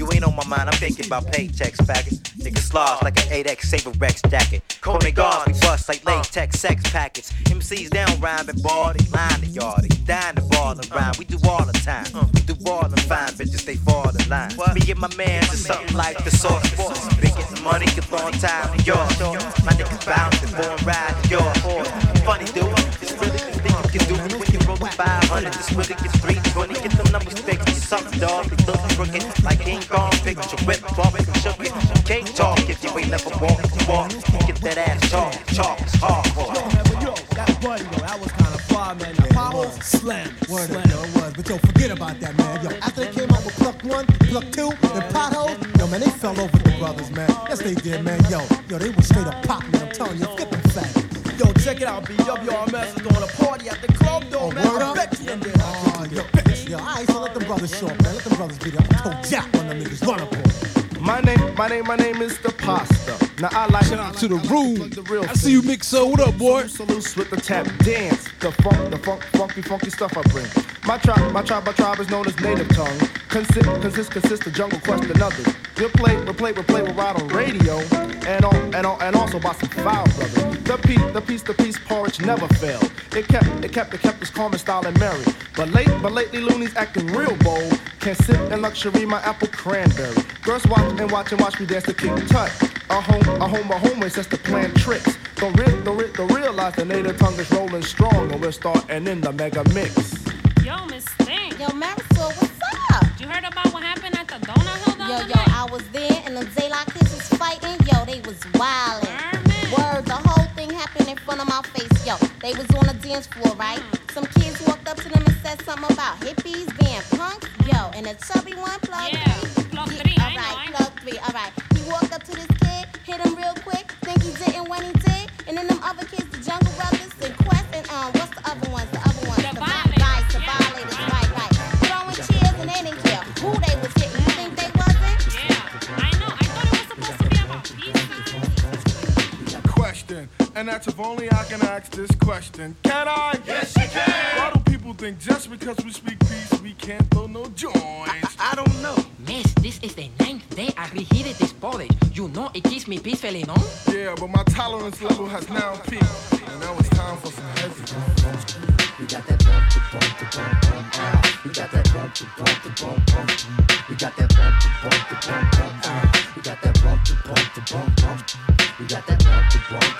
You ain't on my mind, I'm thinking about paychecks, faggot. Niggas slosh like an 8X Saber Rex jacket. Me guards, we bust like latex sex packets. MCs down rhyming, ball, they line the yard. They dying to ball and rhyme. We do all the time. We do all the fine bitches, they fall in line. Me and my man do something like the source force. Big getting money, get long time yours. My niggas bouncing, born ride yours. Funny dude, it's really the thing you can do when you roll with 500. This really gets 320, get them numbers fixed. Something dog, they look crooked like King Kong. Pick your whip, bump it, shook it. Can't talk if you ain't never walk, walk. Get that ass chalk, chalk, it's hardcore. Yo, that buddy, yo, that was kind of far, man. The power slam. Word, slam. yo, it was. But yo, forget about that, man. Yo, after they came out with Plug 1, Plug 2, and Pothole, yo, man, they fell over the brothers, man. Yes, they did, man. Yo, yo, they was straight up pop, man. I'm telling you, get them faggots. Yo, check it out, BWRMS is throwing a party at the club, though, oh, man. word I up? bet you them there. Oh, yo, yo, all right, so let them brothers show up, man. I'm gonna toe jack on them niggas. Run up oh, on. My name, my name, my name is the Pasta. Now I like Shout out to the room. I see you, Mixo. What up, boy? Salutes with the tap dance, the funk, the funk, funky, funky stuff I bring. My tribe, my tribe, my tribe is known as native tongue. Consist, consist, consist of jungle quest and others. We'll play, we'll play, we'll play, we'll ride on radio, and on, and on, and also by some foul brothers. The piece, the piece, the piece porridge never failed. It kept, it kept, it kept its calm and style and merry. But late, but lately loonies acting real bold. Can't sit in luxury, my apple cranberry. Girls watch and watch and watch me dance to King Tut. A home, a home, a home race that's to plan tricks. Don't, re- don't, re- don't the native tongue is rolling strong, and we're starting in the mega mix. Yo, Miss Thing. Yo, Marisol, what's up? You heard about what happened at the Donut Hill the Yo, other yo, night? I was there and the Zaylock kids was fighting. Yo, they was wildin'. Word, the whole thing happened in front of my face. Yo, they was on the dance floor, right? Mm. Some kids walked up to them and said something about hippies being punks. Yo, and the chubby one, plug Yeah, three. plug Yeah, three, I All know, right, know. plug three. All right. He walked up to this kid, hit him real quick, think he didn't when he did. And then them other kids, the Jungle Brothers and Quest and um, what's the other ones? The other ones. The, Right, the violators. Right, right. Throwing chairs and they didn't care who they was hitting. You think they wasn't? Yeah, I know. I thought it was supposed to be about peace. Question, and that's if only I can ask this question. Can I? Yes, you can. Why do people think just because we speak peace, we can't throw no joints? I, don't know. This is the ninth day I reheated this porridge. You know it keeps me peacefully, no? Yeah, but my tolerance level has now peaked, and now it's time for some heavy. We got that bump to bump to bump bump ah. We got that bump to bump to bump bump. We got that bump to bump to bump bump ah. We got that bump to bump to bump bump. We got that bump to bump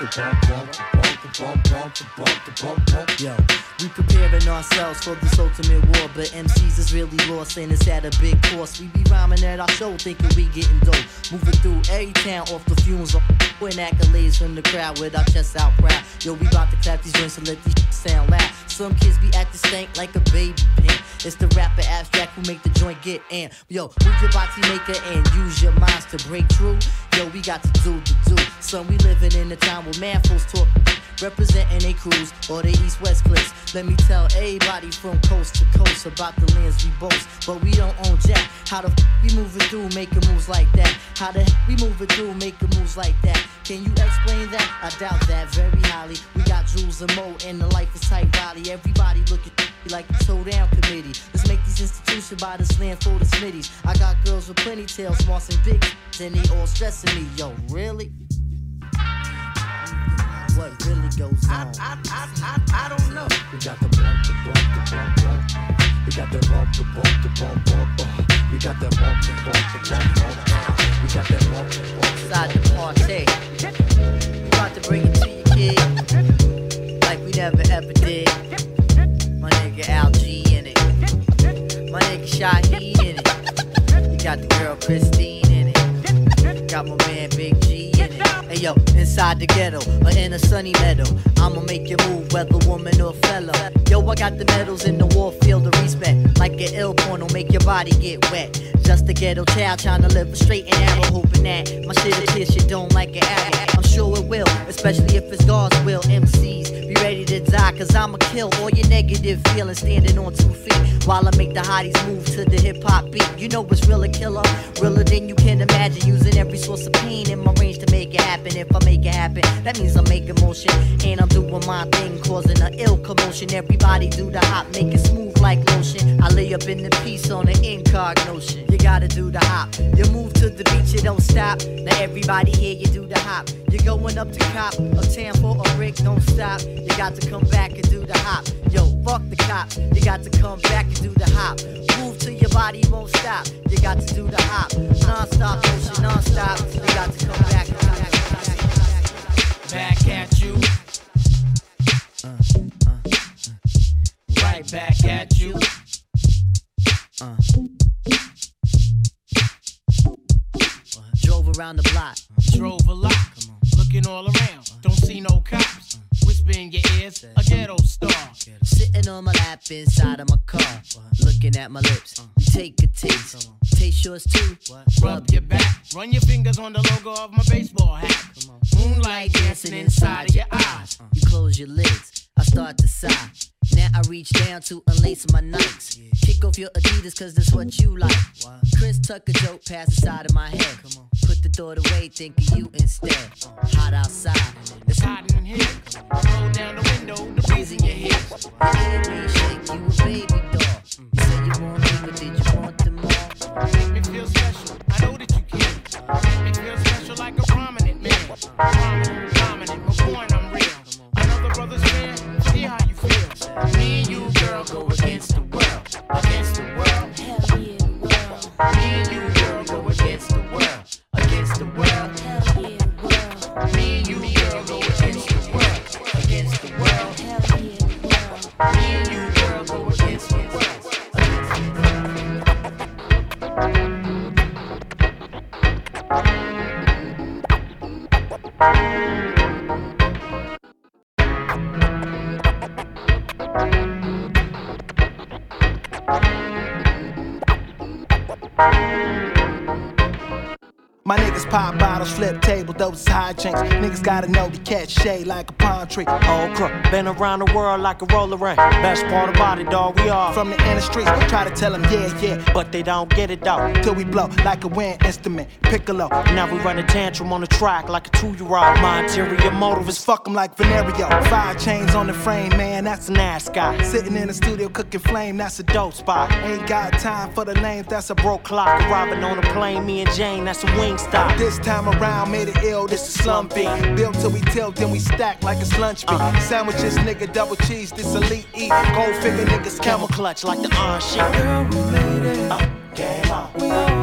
to bump bump. Yo, we preparing ourselves for this ultimate war, but MCs is really lost and it's at a big cost. We be rhyming at our show, thinking we getting dope. Moving through every town off the fumes. Win accolades from the crowd with our chests out proud. Yo, we bout to clap these joints and let these sound loud. Some kids be acting stank like a baby pin. It's the rapper abstract who make the joint get in. Yo, move your body maker and use your minds to break through. Yo, we got to do the do. Son, we living in a time where man folks talk. Representing they crews or they east west clips. Let me tell everybody from coast to coast about the lands we boast. But we don't own jack. How the f we moving through making moves like that? How the f we moving through making moves like that? Can you explain that? I doubt that very highly. We got Jules and Mo and the life is tight Riley. Everybody looking like the showdown committee. Let's make these institutions by this land full of smitties. I got girls with plenty tails, smarts and big, and they all stressing me. Yo, really? show's on. I, I, I, I don't know. We got the bump, the bump, the bump, bump. We got the bump, the bump, the bump, bump, bump. We got the bump, the bump, the bump, bump. We got that bump, the bump. Inside the party. About to bring it to you, kid. Like we never ever did. Nigga in it. My nigga Shaheed in it. You got the girl Christine in it. Got my man Big G in it. Hey yo, inside the ghetto or in a sunny meadow, I'ma make you move, whether woman or fella. Yo, I got the medals in the war field of respect. Like an ill porno, make your body get wet. Just a ghetto child trying to live a straight and narrow, hoping that my shit'll pierce dome like an. I'm sure it will, especially if it's God's will. MCs, ready to die, cause I'ma kill all your negative feelings standing on two feet. While I make the hotties move to the hip hop beat. You know what's real a killer, realer than you can imagine. Using every source of pain in my range to make it happen. If I make it happen, that means I'm making motion. And I'm doing my thing, causing an ill commotion. Everybody do the hop, make it smooth like lotion. I lay up in the piece on an incognition. You gotta do the hop. You move to the beat, you don't stop. Now everybody here, you do the hop. You're going up to cop, a tan for a brick, don't stop. You got to come back and do the hop. Yo, fuck the cops. You got to come back and do the hop. Move till your body won't stop. You got to do the hop. Non-stop motion, non-stop. You got to come back and do the hop. Back at you. Right back at you. Drove around the block. Drove a lot. Looking all around. Don't see no cops. Whisper in your ears. A ghetto star. Sitting on my lap inside of my car. Looking at my lips. You take a taste. Taste yours too. Rub your back. Run your fingers on the logo of my baseball hat. Moonlight dancing inside of your eyes. You close your lids. I start to sigh. Now I reach down to unlace my Nikes. Kick off your Adidas cause that's what you like. Chris Tucker joke past the side of my head. Put the thought away, think of you instead. Hot outside. It's hot in here. Roll down the window, the breeze in your hair. Head me shake you a baby doll. You said you want me, but did you want them all? Make me feel special. I know that you can. Make me feel special like a prominent man. Prominent, Me and you, girl, go against the world. Against My niggas pop bottles, flip tables, those is hijinks. Niggas gotta know we catch shade like a palm tree. Old crook, been around the world like a roller ring. Best part about it, dog, we are From the inner streets, try to tell them yeah, yeah. but they don't get it though. Till we blow like a wind instrument, piccolo. Now we run a tantrum on the track like a two-year-old. My interior motive is Fuck 'em like Venerio. Five chains on the frame, man, that's an ass guy. Sitting in the studio cooking flame, that's a dope spot. Ain't got time for the lames, that's a broke clock. Arriving on a plane, me and Jane, that's a wing stop. This time around, made it ill, this is slum beat. Built till we tilt, then we stack like it's lunch beat. Sandwiches, nigga, double cheese, this elite eat. Gold figure niggas, camel clutch like the iron shit. Girl, we made it. Uh, game on. We on.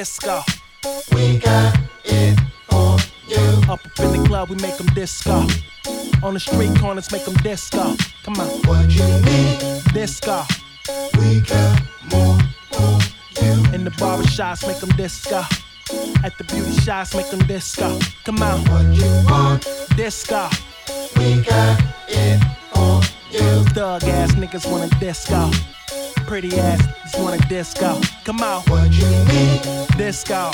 Want, Disco. we got it on you. Up up in the club, we make them disco. On the street corners, make them disco. Come on. What you need, Disco. we got more for you. In the barber shops, make them disco. At the beauty shops, make them disco. Come on. What you want, Disco. we got it on you. Thug ass niggas wanna disco. Pretty ass just wanna disco. Come on. What you need, Disco.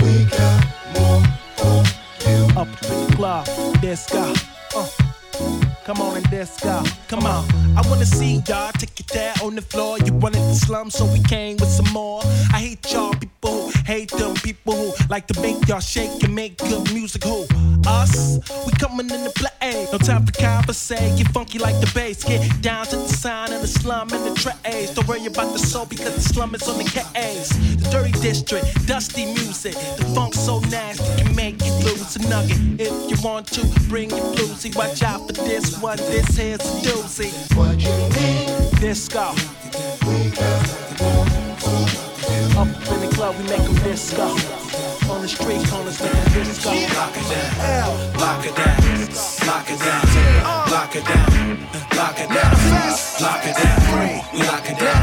we got more for you. Up in the club. Disco. Come on and disco. Come on. I wanna see y'all take it there on the floor. You running the slum, so we came with some more. I hate y'all people hate them people who like to make y'all shake and make good music. Who? Us? We coming in the play. No time for conversation. Get funky like the bass. Get down to the sign of the slum and the trays. Don't worry about the soul because the slum is on the K's. The dirty district, dusty music. The funk so nasty can make you lose a nugget. If you want to, bring your bluesy. Watch out for this one. This here's a doozy. What you need? Disco. Up in the club, we make them disco. On the street corners, make them disco. Lock it down, lock it down, lock it down, lock it down, lock it down, lock it down, we lock it down,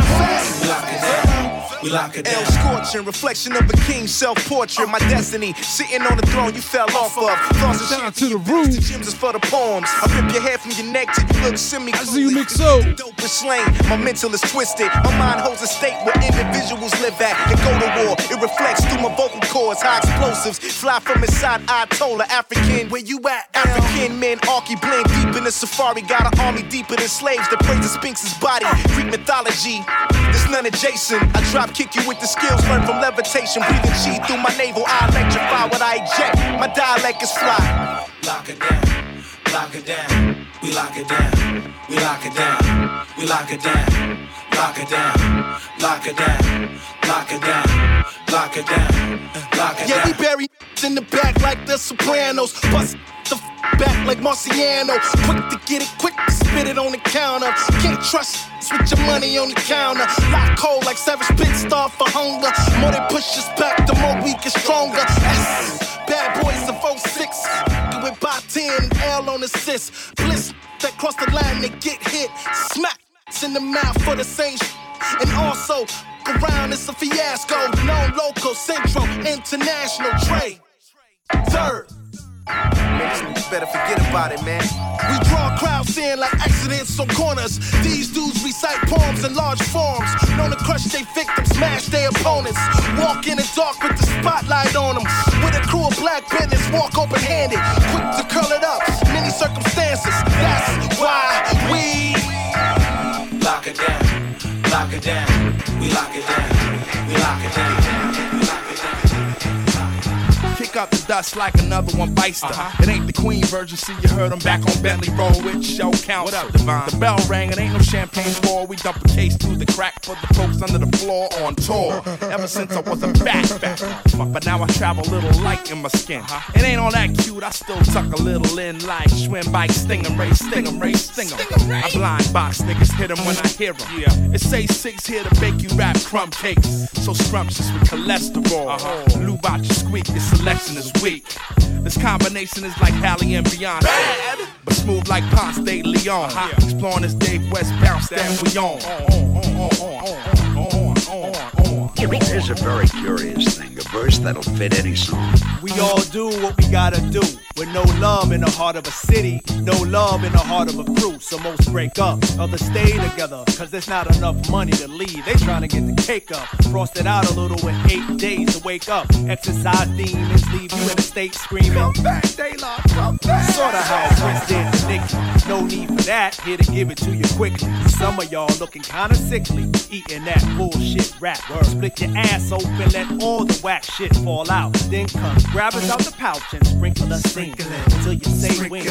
we lock it down. We lock it down. El scorching, reflection of a king's self-portrait. My destiny, sitting on the throne you fell off of. Thoughts and shit to the room. Gems is for the poems. I rip your hair from your neck till you look semi. I see you mix so. Dope is slain. My mental is twisted. My mind holds a state where individuals live at and go to war. It reflects through my vocal cords. High explosives fly from inside Ayatollah. African, where you at? African men, Arky blend deep in the safari. Got an army deeper than slaves that praise the Sphinx's body. Greek mythology. There's none adjacent. I drop kick you with the skills learned from levitation. Breathing chi through my navel. I electrify what I eject. My dialect is fly. Lock it down, lock it down, we lock it down, we lock it down, we lock it down, lock it down, lock it down, lock it down, lock it down, lock it down. Yeah, we bury in the back like the Sopranos. Bust the f- back like Marciano. Quick to get it, quick to spit it on the counter. Can't trust switch your money on the counter. Lock cold like Savage Pit Star for hunger. More they push us back, the more we get stronger. S, bad boys in 4-6. With by 10, L on assist. Bliss that cross the line, they get hit. Smack in the mouth for the same And also, around it's a fiasco. Non local, central, international trade. Third. Better forget about it, man. We draw crowds in like accidents on corners. These dudes recite poems in large forms. Known to crush their victims, smash their opponents. Walk in the dark with the spotlight on them. With a crew of black business, walk open handed. Quick to curl it up. Many circumstances. That's why we. Lock it down, lock it down, we lock it down, we lock it down, up the dust like another one bites uh-huh. It ain't the Queen version, see you heard him back on Bentley Road with show count. What up, Divine? The bell rang, it ain't no champagne pour. We dump a case through the crack for the folks under the floor on tour. Ever since I was a fat. But now I travel a little light in my skin. Uh-huh. It ain't all that cute, I still tuck a little in like swim bike, sting 'em, race, sting 'em, race, sting 'em. I blind box niggas, hit 'em when I hear 'em. Yeah. It say six here to bake you rap crumb cakes. So scrumptious with cholesterol. Uh-huh. Lube out your squeak, your selection is weak. This combination is like Halle and Beyonce. But smooth like Ponce de Leon. Exploring this Dave West bounce that we on. Here's a very curious thing, a verse that'll fit any song. We all do what we gotta do. With no love in the heart of a city, no love in the heart of a crew. So most break up, others stay together. Cause there's not enough money to leave. They trying to get the cake up. Frost it out a little with eight days to wake up. Exercise demons leave you in a state screaming. Come back, Daylight, come back. Sorta how Prince did to Nicki. No need for that, here to give it to you quickly. Some of y'all looking kinda sickly, eating that bullshit rap. Split your ass open, let all the whack shit fall out. Then come grab us out the pouch and sprinkle us in until you say when.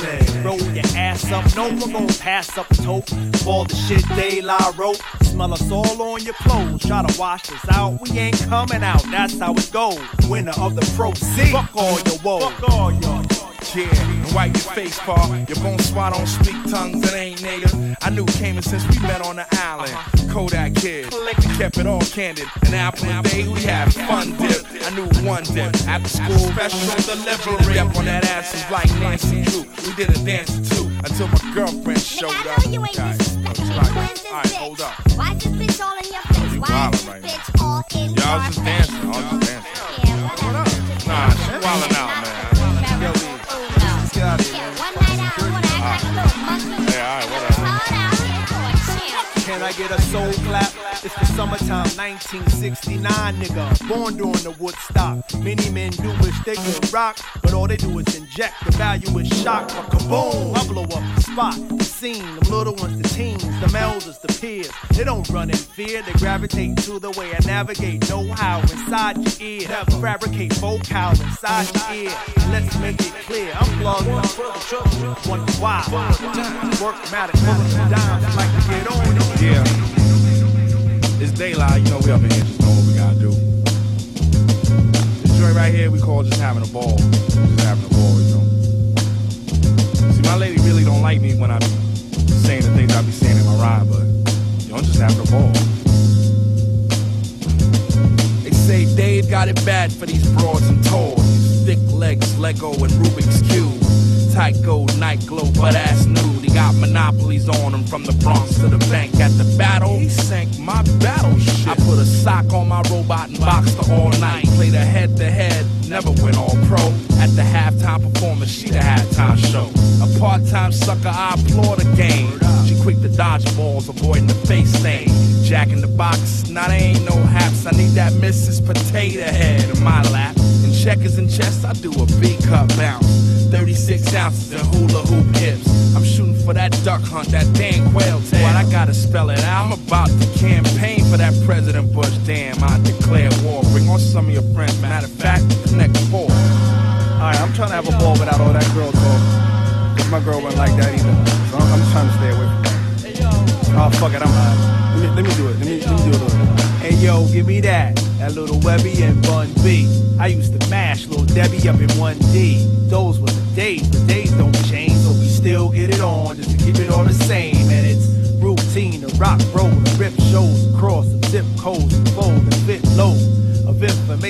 Roll your ass up, no one gon' pass up a tote. All the shit they lie wrote, smell us all on your clothes. Try to wash us out, we ain't coming out. That's how it goes. Winner of the pro. Fuck all your woes. Fuck all your. Yeah, and wipe your face, Paul. Your bonsoir don't speak tongues, it ain't native. I knew Cayman since we met on the island. Kodak kid, kept it all candid. An apple a day, we had fun dip. I knew one dip. After school, special delivery. Step on that ass is like Nancy Drew. We did a dance or two until my girlfriend showed up. you ain't Okay. Alright, hold up. Why is this bitch all in your face? Why is this right bitch all in Yeah, I your was just dancing. I was just dancing. Nah, she wildin' out, man. Can I get a soul clap? It's the Summertime 1969, nigga. Born during the Woodstock. Many men do wish they could rock, but all they do is inject. The value is shock or kaboom. I blow up the spot, the scene. The little ones, the teens, the elders, the peers. They don't run in fear, they gravitate to the way I navigate. Know how inside your ear. Never fabricate vocal inside your ear. Let's make it clear. I'm plugged up for the trouble. Wonder why. Work matter, full of dimes. Like to get on. Yeah. It's daylight, you know we up in here just doing what we gotta do. This joint right here we call just having a ball. Just having a ball, you know. See, my lady really don't like me when I be saying the things I be saying in my ride, but you know, I'm just having a ball. They say Dave got it bad for these broads and toys. Thick legs, Lego, and Rubik's Cube. Tight gold, night glow, butt ass nude. He got monopolies on him from the Bronx to the bank. At the battle, he sank my battleship. I put a sock on my robot and boxed her all night. Played a head to head, never went all pro. At the halftime performance, she the halftime show. A part time sucker, I applaud the game. She quick to dodge balls, avoiding the face stain. Jack in the box, now they ain't no haps. I need that Mrs. Potato Head in my lap. In checkers and chess, I do a B cup bounce. 36 ounces and hula hoop hips. I'm shooting for that duck hunt, that damn quail tail. But I gotta spell it out. I'm about to campaign for that President Bush. Damn, I declare war. Bring on some of your friends. Matter of fact, connect four. Alright, I'm trying to have a ball without all that girl talk. Cause my girl wasn't like that either. So I'm, I'm trying to stay away from that. Oh fuck it, I'm high. Let me, let me do it. Let me, let me do it. a little bit. Hey yo, give me that. That little Webby and Bun B. I used to mash little Debbie up in 1D. Those were the days, but days don't change, so we still get it on just to keep it all the same. And it's routine to rock, roll, to rip shows across the zip codes and fold and fit loads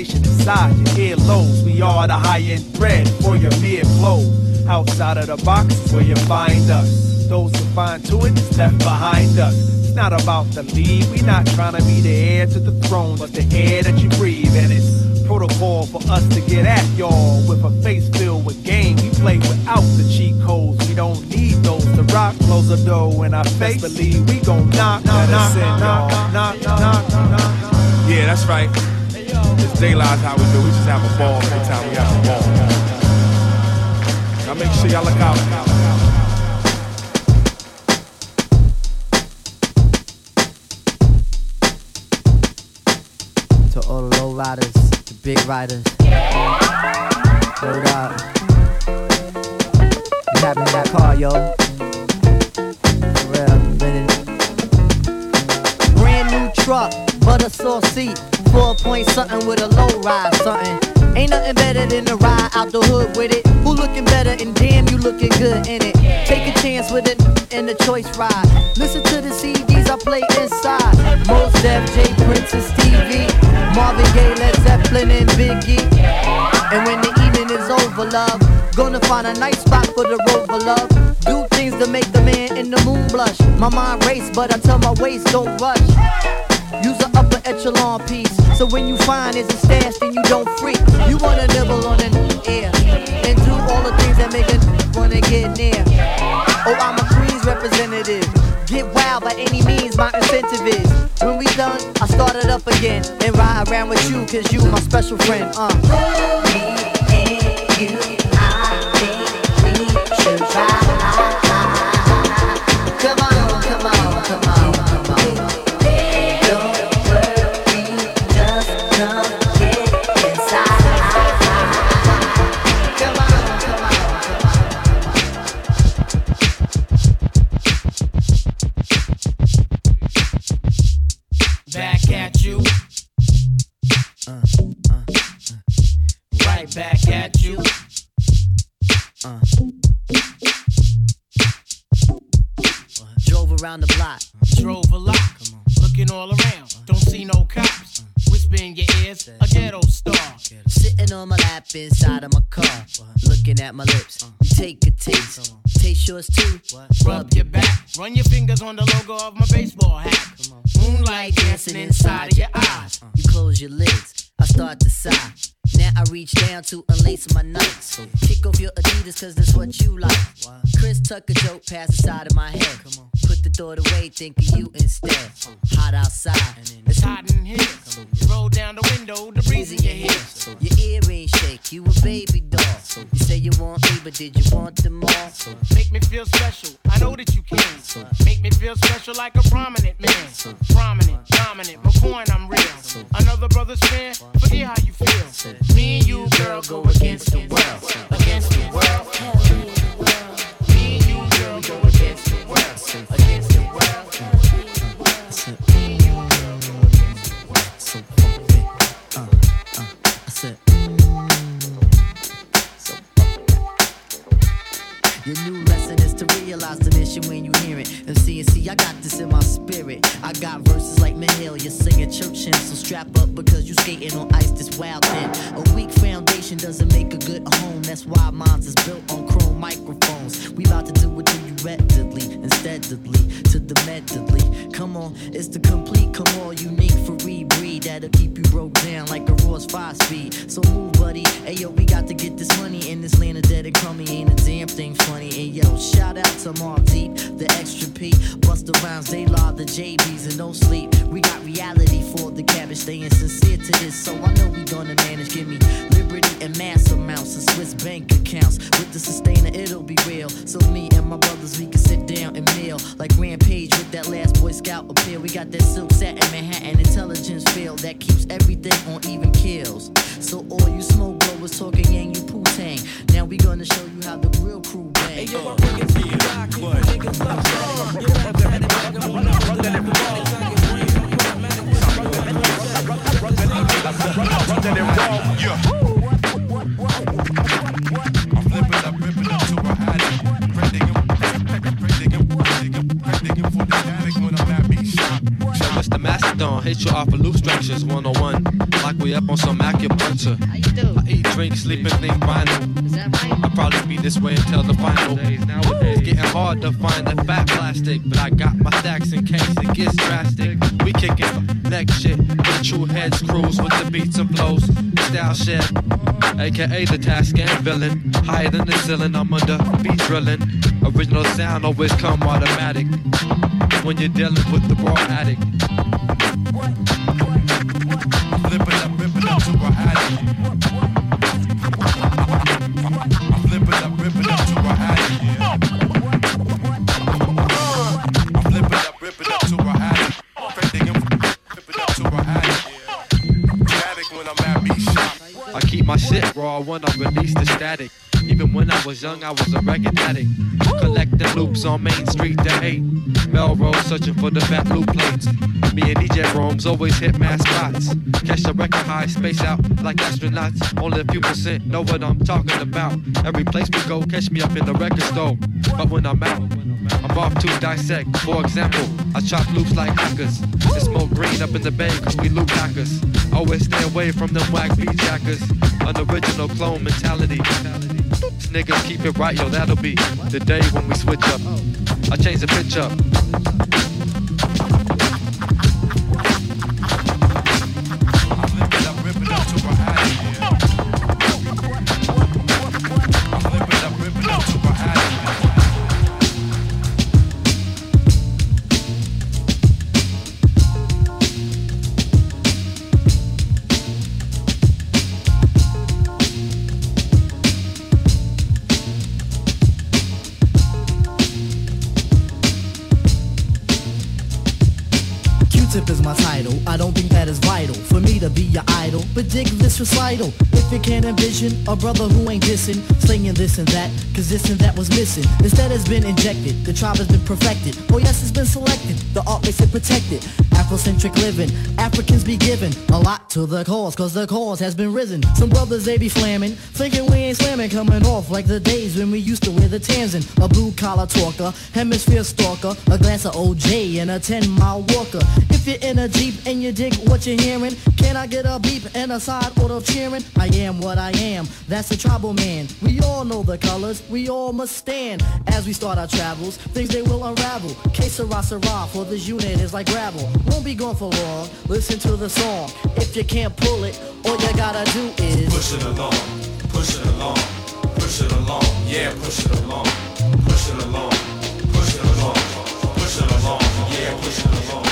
of inside your earlobes. We are the high-end thread for your mere clothes. Outside of the box is where you find us. Those who find to it is left behind us. It's not about the lead. We not trying to be the heir to the throne, but the air that you breathe. And it's protocol for us to get at y'all with a face filled with game. We play without the cheat codes. We don't need those to rock. Close the door in our face. Believe we gon' knock, knock, knock, knock, knock, knock, knock, knock. Yeah, that's right. It's daylight how we do. We just have a ball every time we have a ball. Now make sure y'all look out. To all the low riders, the big riders. Word up. What happened in that car, yo? Brand new truck, butter sauce seat. Four point something with a low ride something. Ain't nothing better than a ride out the hood with it. Who looking better and damn you looking good in it. Take a chance with it in the choice ride. Listen to the CDs I play inside. Mos Def J Prince and Stevie. Marvin Gaye, Led Zeppelin and Biggie. And when the evening is over, love, gonna find a nice spot for the rover, love. Do things to make the man in the moon blush. My mind race, but I tell my waist don't rush. Use an upper echelon piece. So when you find it's a stash, then you don't freak. You wanna nibble on an air and do all the things that make a wanna get near. Oh, I'm a Queens representative. Get wild by any means, my incentive is. When we done, I start it up again and ride around with you, cause you my special friend. Uh. Come around the block. Drove a lot. Looking all around. Don't see no cops. Whisper in your ears. A ghetto star. Sitting on my lap inside of my car. Looking at my lips. Take a taste. Taste yours too. Rub your back. Run your fingers on the logo of my baseball hat. Moonlight dancing inside of your eyes. You close your lids. I start to sigh. Now I reach down to unlace my nuts. Kick off your Adidas, cause that's what you like. Chris Tucker joke past the side of my head. Put the thought away, think of you instead. Hot outside. It's hot in here. Roll down the window, the breeze in your hair. Your earrings shake, you a baby doll. You say you want me, but did you want them all? Make me feel special. I know that you can. Make me feel special like a prominent man. Prominent, dominant, McCoy, I'm real. Another brother's man, how you feel. Me and you, girl, go against the world. Against the world. Me and you, girl, go against the world. Against the world. Uh I said, Your new lesson is to realize the mission when you hear it. And see and see, I got this in my spirit. I got verses like Mahalia singing church hymns. So strap up because you skating on ice this wild thing. A weak foundation doesn't make a good home. That's why mine's is built on chrome microphones. We about to do it to you readily and steadily to the medley. Come on, it's the complete, come on, unique free breed that'll keep you broke down like a Ross 5 speed. So move, buddy. Hey yo, we got to get this money in this land of dead and crummy. Ain't a damn thing funny. And yo, shout out to Mark Deep, the extra P, the Rhymes, they law the JBs and no sleep. We got reality for the cabbage, staying sincere to this. So I know we gonna manage. Give me liberty and mass amounts of Swiss bank accounts. With the sustainer, it'll be real. So me and my brothers, we can sit down and meal like Rampage with that last Boy Scout appeal. We got that silk satin Manhattan intelligence feel that keeps everything on even kills. So all you smoke blowers talking yang, you poo tang. Now we gonna show you how the real crew bang. Hey, yo, Mr. Mastodon hit you off of loop structures 101. Like we up on some acupuncture. I eat, drink, sleep, and think vinyl. I'll probably be this way until the final. It's getting hard to find the fat plastic, but I got my stacks in case it gets drastic. We kicking next shit the true heads cruise with the beats and flows. Style shit, aka the task and villain. Higher than the ceiling, I'm under beat drilling. Original sound always come automatic when you're dealing with the raw addict. I release the static. Even when I was young, I was a record addict. Collecting loops on Main Street to hate. Melrose searching for the fat loop plates. Me and DJ Rome's always hit mass spots. Catch the record high, space out like astronauts. Only a few percent know what I'm talking about. Every place we go, catch me up in the record store. But when I'm out, I'm off to dissect. For example, I chop loops like hackers. Smoke green up in the bay cause we loop hackers. Always stay away from them whack beat jackers. An original clone mentality. Niggas keep it right, yo, that'll be the day when we switch up. I change the pitch up. Recital. If you can't envision a brother who ain't dissing, slinging this and that, cause this and that was missing. Instead has been injected, the tribe has been perfected. Oh yes, it's been selected, the art makes it protected. Afrocentric living, Africans be given a lot to the cause, cause the cause has been risen. Some brothers they be flamming, thinking we ain't slamming, coming off like the days when we used to wear the Tanzan. A blue collar talker, hemisphere stalker, a glass of OJ and a 10 mile walker. If you're in a Jeep and you dig what you're hearing, can I get a beep and a side order of cheering? I am what I am, that's the tribal man. We all know the colors, we all must stand. As we start our travels, things they will unravel. Que sera, sera, for this unit is like gravel. Won't be gone for long, listen to the song. If you can't pull it, all you gotta do is Push it along, push it along, push it along, yeah, push it along, push it along, push it along, push it along, yeah, push it along.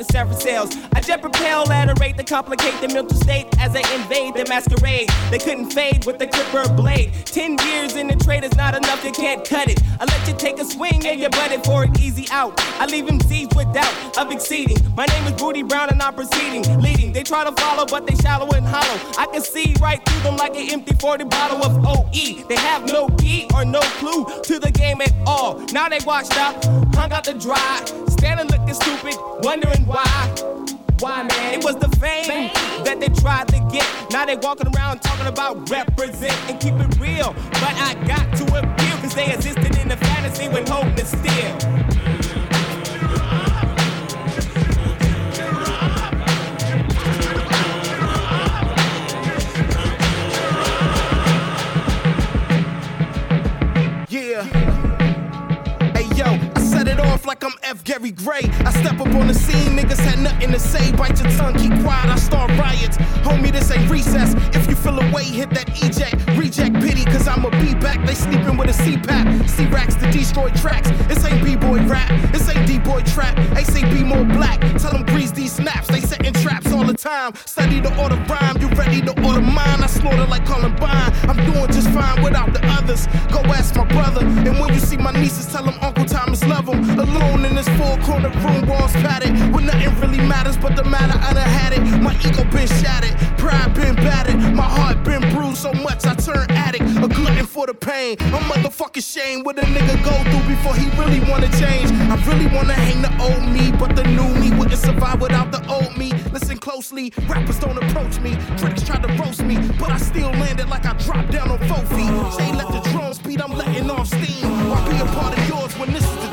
Than Sarah sales. I jet propel at a rate that complicate the mental state as I invade the masquerade. They couldn't fade with the clipper blade. Ten years in the trade is not enough, you can't cut it. I let you take a swing and you butt it for an easy out. I leave him seized with doubt of exceeding. My name is Booty Brown and I'm proceeding, leading. They try to follow, but they shallow and hollow. I can see right through them like an empty 40 bottle of OE. They have no key or no clue to the game at all. Now they washed up, hung out to dry, standing looking stupid, wondering why. Why, man? It was the fame that they tried to get. Now they walking around talking about represent and keep it real. But I got to appeal, cause they existed in the fantasy when hope was still. Yeah. Hey yo, I holding it still. Like I'm F. Gary Gray. I step up on the scene, niggas had nothing to say. Bite your tongue, keep quiet, I start riots. Homie, this ain't recess. If you feel away, hit that eject. Reject pity, cause I'ma be back. They sleeping with a CPAP. C-Racks to destroy tracks. This ain't B-boy rap, this ain't D-boy trap. They say be more black. Tell them grease these snaps. They setting traps all the time. Study the order rhyme, you ready to order mine? I slaughter like Columbine. I'm doing just fine without the others. Go ask my brother. And when you see my nieces, tell them Uncle Thomas love them. In this four corner room, walls padded. When nothing really matters but the matter I done had it. My ego been shattered, pride been battered. My heart been bruised so much I turn addict. A glutton for the pain. A motherfucking shame what a nigga go through before he really wanna change. I really wanna hang the old me, but the new me wouldn't survive without the old me. Listen closely, rappers don't approach me. Critics try to roast me, but I still landed like I dropped down on four feet. Say let the drums beat, I'm letting off steam. Why be a part of yours when this is the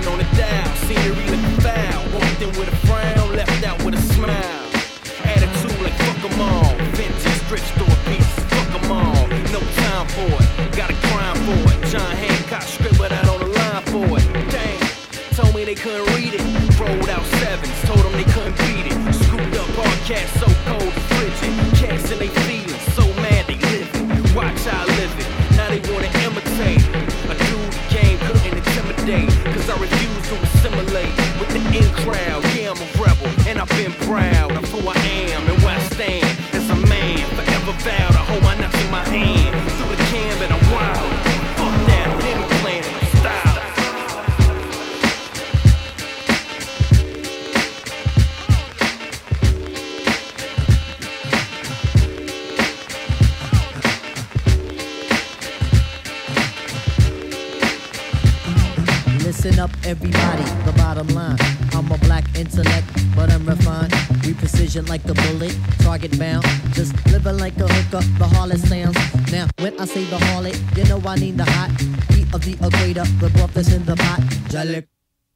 9-11 on the dial, scenery looking foul. Walked in with a frown, left out with a smile. Attitude like fuck 'em all. Vintage thrift store pieces, fuck 'em all. No time for it, got a crime for it. John Hancock scribbled out on the line for it. Dang, told me they couldn't read it. Rolled out sevens, told them they couldn't beat it. Scooped up all cats so cold and frigid. Cats in they feelings, so mad they living. Watch how I live it. Now they wanna imitate. A dude the game couldn't intimidate. I refuse to assimilate with the in crowd. Yeah, I'm a rebel, and I've been proud everybody, the bottom line. I'm a black intellect, but I'm refined. We precision like a bullet, target bound. Just living like a hooker, the harlot sounds. Now, when I say the harlot, you know I need the hot heat of the equator, the broth that's in the pot. Jalik,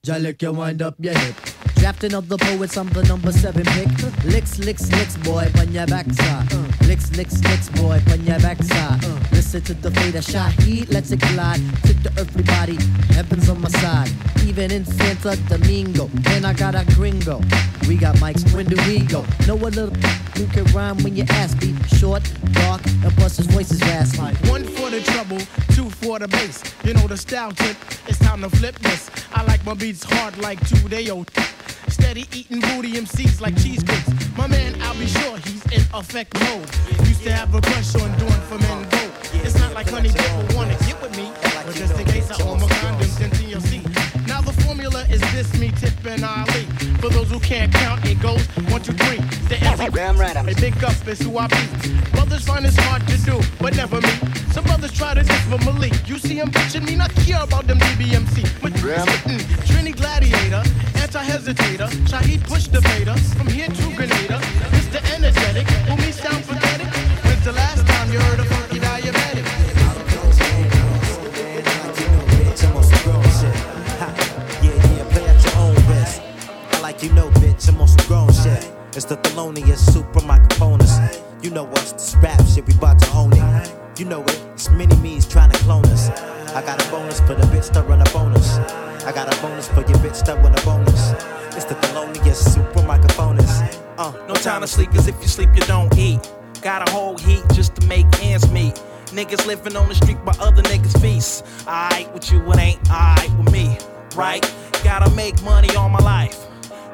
Jalik, you wind up your hip. Drafting of the poets, I'm the number seven pick. Licks, licks, licks, boy, on your backside. Licks, licks, licks, boy, on your backside. Opposite to the fate of Shahid. Let's it glide to the earthly body. Heaven's on my side. Even in Santa Domingo. And I got a gringo. We got mics, when do we go? Know a little who can rhyme when you ask me. Short, dark, and plus his voice is raspy. One for the trouble, two for the bass. You know the style tip, it's time to flip this. I like my beats hard like two day old. Steady eating booty MCs like cheesecakes. My man, I'll be sure he's in effect mode. Used to have a crush on doing for men. It's not like honey people wanna get with me, but just in case I own my condoms in TLC. Now the formula is this, me, Tip, and Ali. For those who can't count, it goes one, two, three. The Damn right, I'm a big up is who I be. Brothers find this hard to do, but never me. Some brothers try to diss for Malik. You see him bitching me, not care about them DBMC. But Trini Gladiator, anti-hesitator, Shaheed push debater, from here to Grenada. Mr. Energetic, who me sound pathetic. When's the last time you heard a you know, bitch, I'm on some grown shit. It's the Thelonious super microphones. You know us, this rap shit, we bout to own it. You know it, it's mini me's trying to clone us. I got a bonus for the bitch that run a bonus. I got a bonus for your bitch that run a bonus. It's the Thelonious super microphones. Uh, No time to sleep, cause if you sleep, you don't eat. Got a whole heat just to make ends meet. Niggas living on the street by other niggas' feast. Alright with you, it ain't alright with me, right? Gotta make money all my life.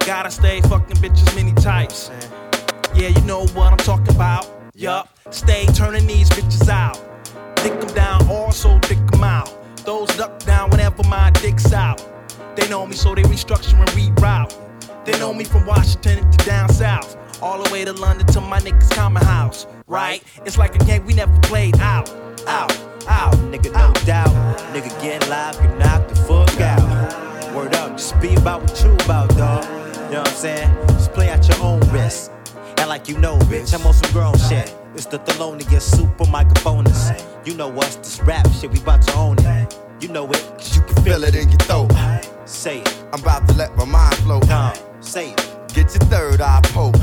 Gotta stay fucking bitches many types. Yeah, you know what I'm talking about. Yup, stay turning these bitches out. Dick them down, also dick them out. Those duck down whenever my dick's out. They know me, so they restructure and reroute. They know me from Washington to down south. All the way to London to my niggas' common house. Right? It's like a game we never played out. Out, out. Nigga, no doubt. Nigga, get live, you knock the fuck out. Word up, just be about what you about, dog. You know what I'm saying? Just play at your own risk. And like you know, bitch, I'm on some grown shit. It's the Thelonious super microphones. You know us, this rap shit, we about to own it. You know it, cause you can feel it in your throat. Say it. I'm about to let my mind flow. Come, say it. Get your third eye poke.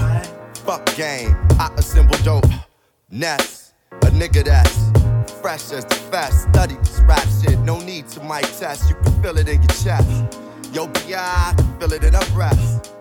Fuck game, I assemble dope. Ness, a nigga that's fresh as the fast. Study this rap shit, no need to mic test. You can feel it in your chest. Yo, BI, I can feel it in her breath.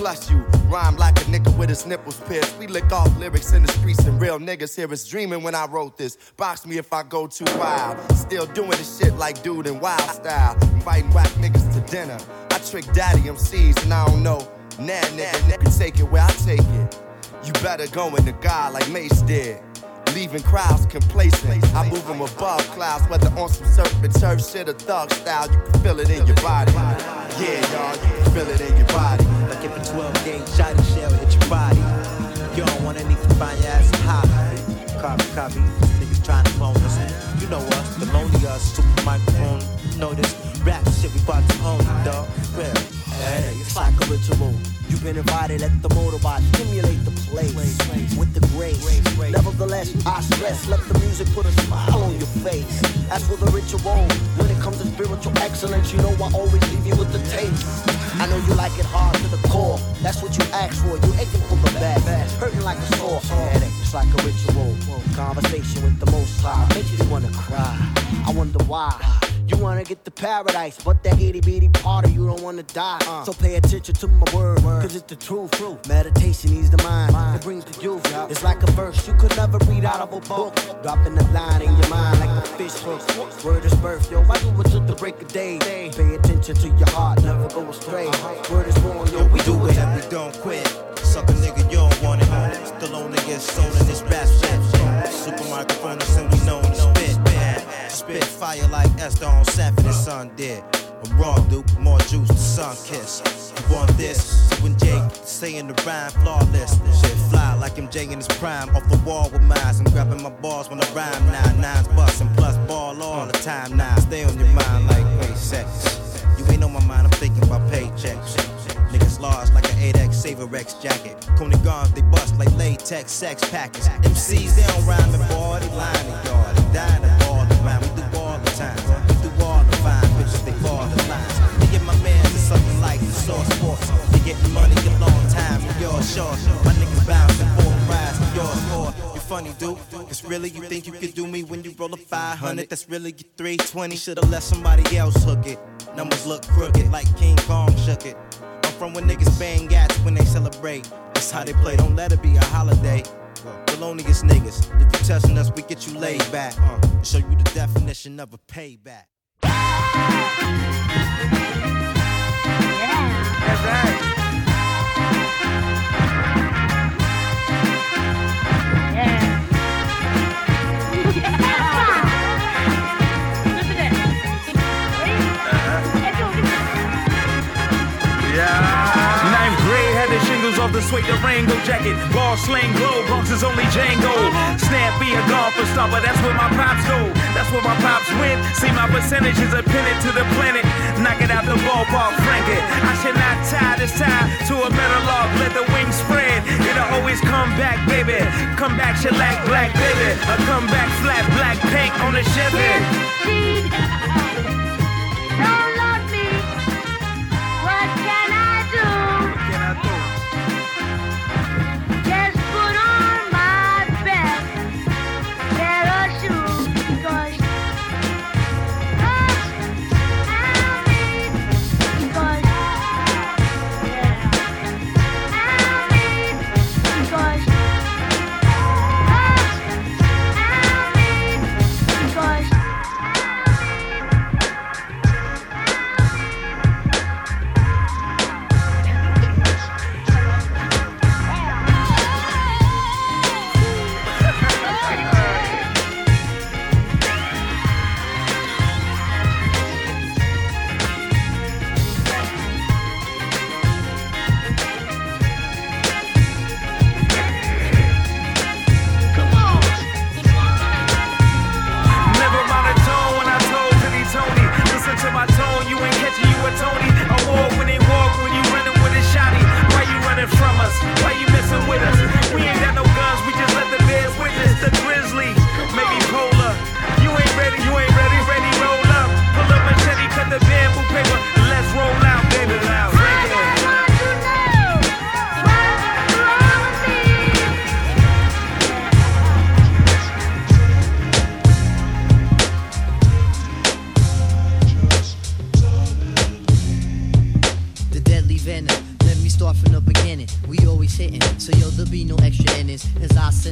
Plus, you rhyme like a nigga with his nipples pierced. We lick off lyrics in the streets, and real niggas hear us dreaming when I wrote this. Box me if I go too wild. Still doing this shit like dude in wild style. Inviting whack niggas to dinner. I trick daddy MCs, and I don't know. Nah, nigga, nigga, take it where I take it. You better go in the God like Mase did. Leaving crowds complacent. I move them above clouds, whether on some serpent turf shit or thug style. You can feel it in your body. Yeah, y'all, you can feel it in your body. Like if a 12 gauge shot and shell hit your body. You don't want anything to find your ass hot. Copy, copy. Niggas trying to clone us. You know us, the lonely us, super microphone. This rap shit we about to own, dog. Real. Hey, it's like a ritual. You've been invited at the motorbike, stimulate the place with the grace. Nevertheless, I stress, let the music put a smile on your face. As for the ritual, when it comes to spiritual excellence, you know I always leave you with the taste. I know you like it hard to the core. That's what you asked for. You aching for the best, hurting like a sore headache. It's like a ritual. Conversation with the Most High makes you wanna cry. I wonder why. You wanna get to paradise, but that itty bitty part of you don't wanna die. Uh. So pay attention to my word, cause it's the truth. Meditation ease the mind, it brings the youth. It's like a verse you could never read out of a book. Dropping the line in your mind like a fish hook. Word is birth, yo. I do it till the break of day. Pay attention to your heart, never go astray. Word is born, yo. We do it and we don't quit. Suck a nigga, you don't want it. Still on niggas, soul in this rap shit. Super microphone, and we know spit. Fire like Esther on Sanford and Son did. I'm raw, dude, more juice, the sun kiss. You want this? So when Jake saying the rhyme flawless, shit fly like MJ in his prime. Off the wall with mines, I'm grabbing my balls when I rhyme now. Nines bustin' plus ball all the time now. Stay on your mind like wait sex. You ain't on my mind, I'm thinking about paychecks. Niggas large like an 8X Saver X jacket. Coney guns, they bust like latex sex packets. MCs, they don't rhyme and boy, they lying to y'all. They getting money a long time, and yours short. My niggas bouncing for a rise, and yours more. You funny dude. Cause really, you think you could do me when you roll a 500? That's really your 320. Should've let somebody else hook it. Numbers look crooked like King Kong shook it. I'm from when niggas bang gats when they celebrate. That's how they play, don't let it be a holiday. Felonious niggas, if you testing us, we get you laid back. Uh, show you the definition of a payback. That's right. Ninth uh-huh. grade shingles off the suede Durango jacket. Ball sling glow, Bronx is only Django. Snappy a golf for star, but that's where my pops go. That's where my pops win. See my percentages are pinned to the planet. Knock it out the ballpark, frank it. I should not tie this tie to a metal log. Let the wings spread. It'll always come back, baby. Come back, shellac, black, baby. A come back, flat, black paint on the Chevy.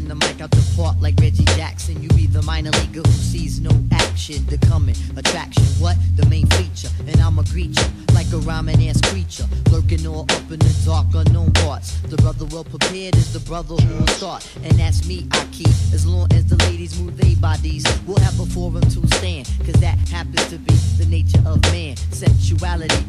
The mic out the park like Reggie Jackson, you be the minor leaguer who sees no action. The coming attraction, what? The main feature. And I'ma greet you like a rhyming ass creature, lurking all up in the dark, unknown parts. The brother well prepared is the brother who will start, and that's me. I keep as long as the ladies move their bodies. We'll have a forum to stand, cause that happens to be the nature of man. Sexuality,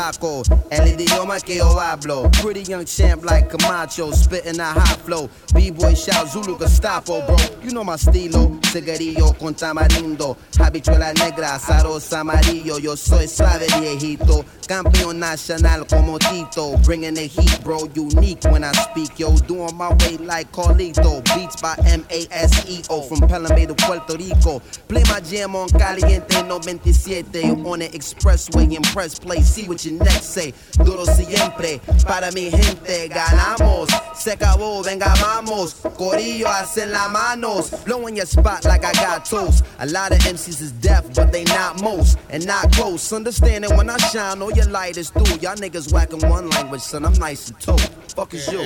Flaco, que. Pretty young champ like Camacho, spitting a hot flow. B-boy shout Zulu Gestapo, bro. You know my estilo, cigarillo con tamarindo, habichuela negra, zaros amarillo. Yo soy suave viejito, campeón nacional como Tito. Bringing the heat, bro, unique when I speak, yo. Doing my way like Carlito, beats by M-A-S-E-O from Pelham to Puerto Rico. Play my jam on Caliente 97, day on the expressway and press play. See what your next say. Duro siempre, para mi gente, ganamos. Se acabó, venga, vamos. Corillo, hacen la manos. Blowing your spot like I got toast. A lot of MCs is deaf, but they not most. And not close. Understanding when I shine, all your light is through. Y'all niggas whacking one language, son. I'm nice and toe. Fuck is you.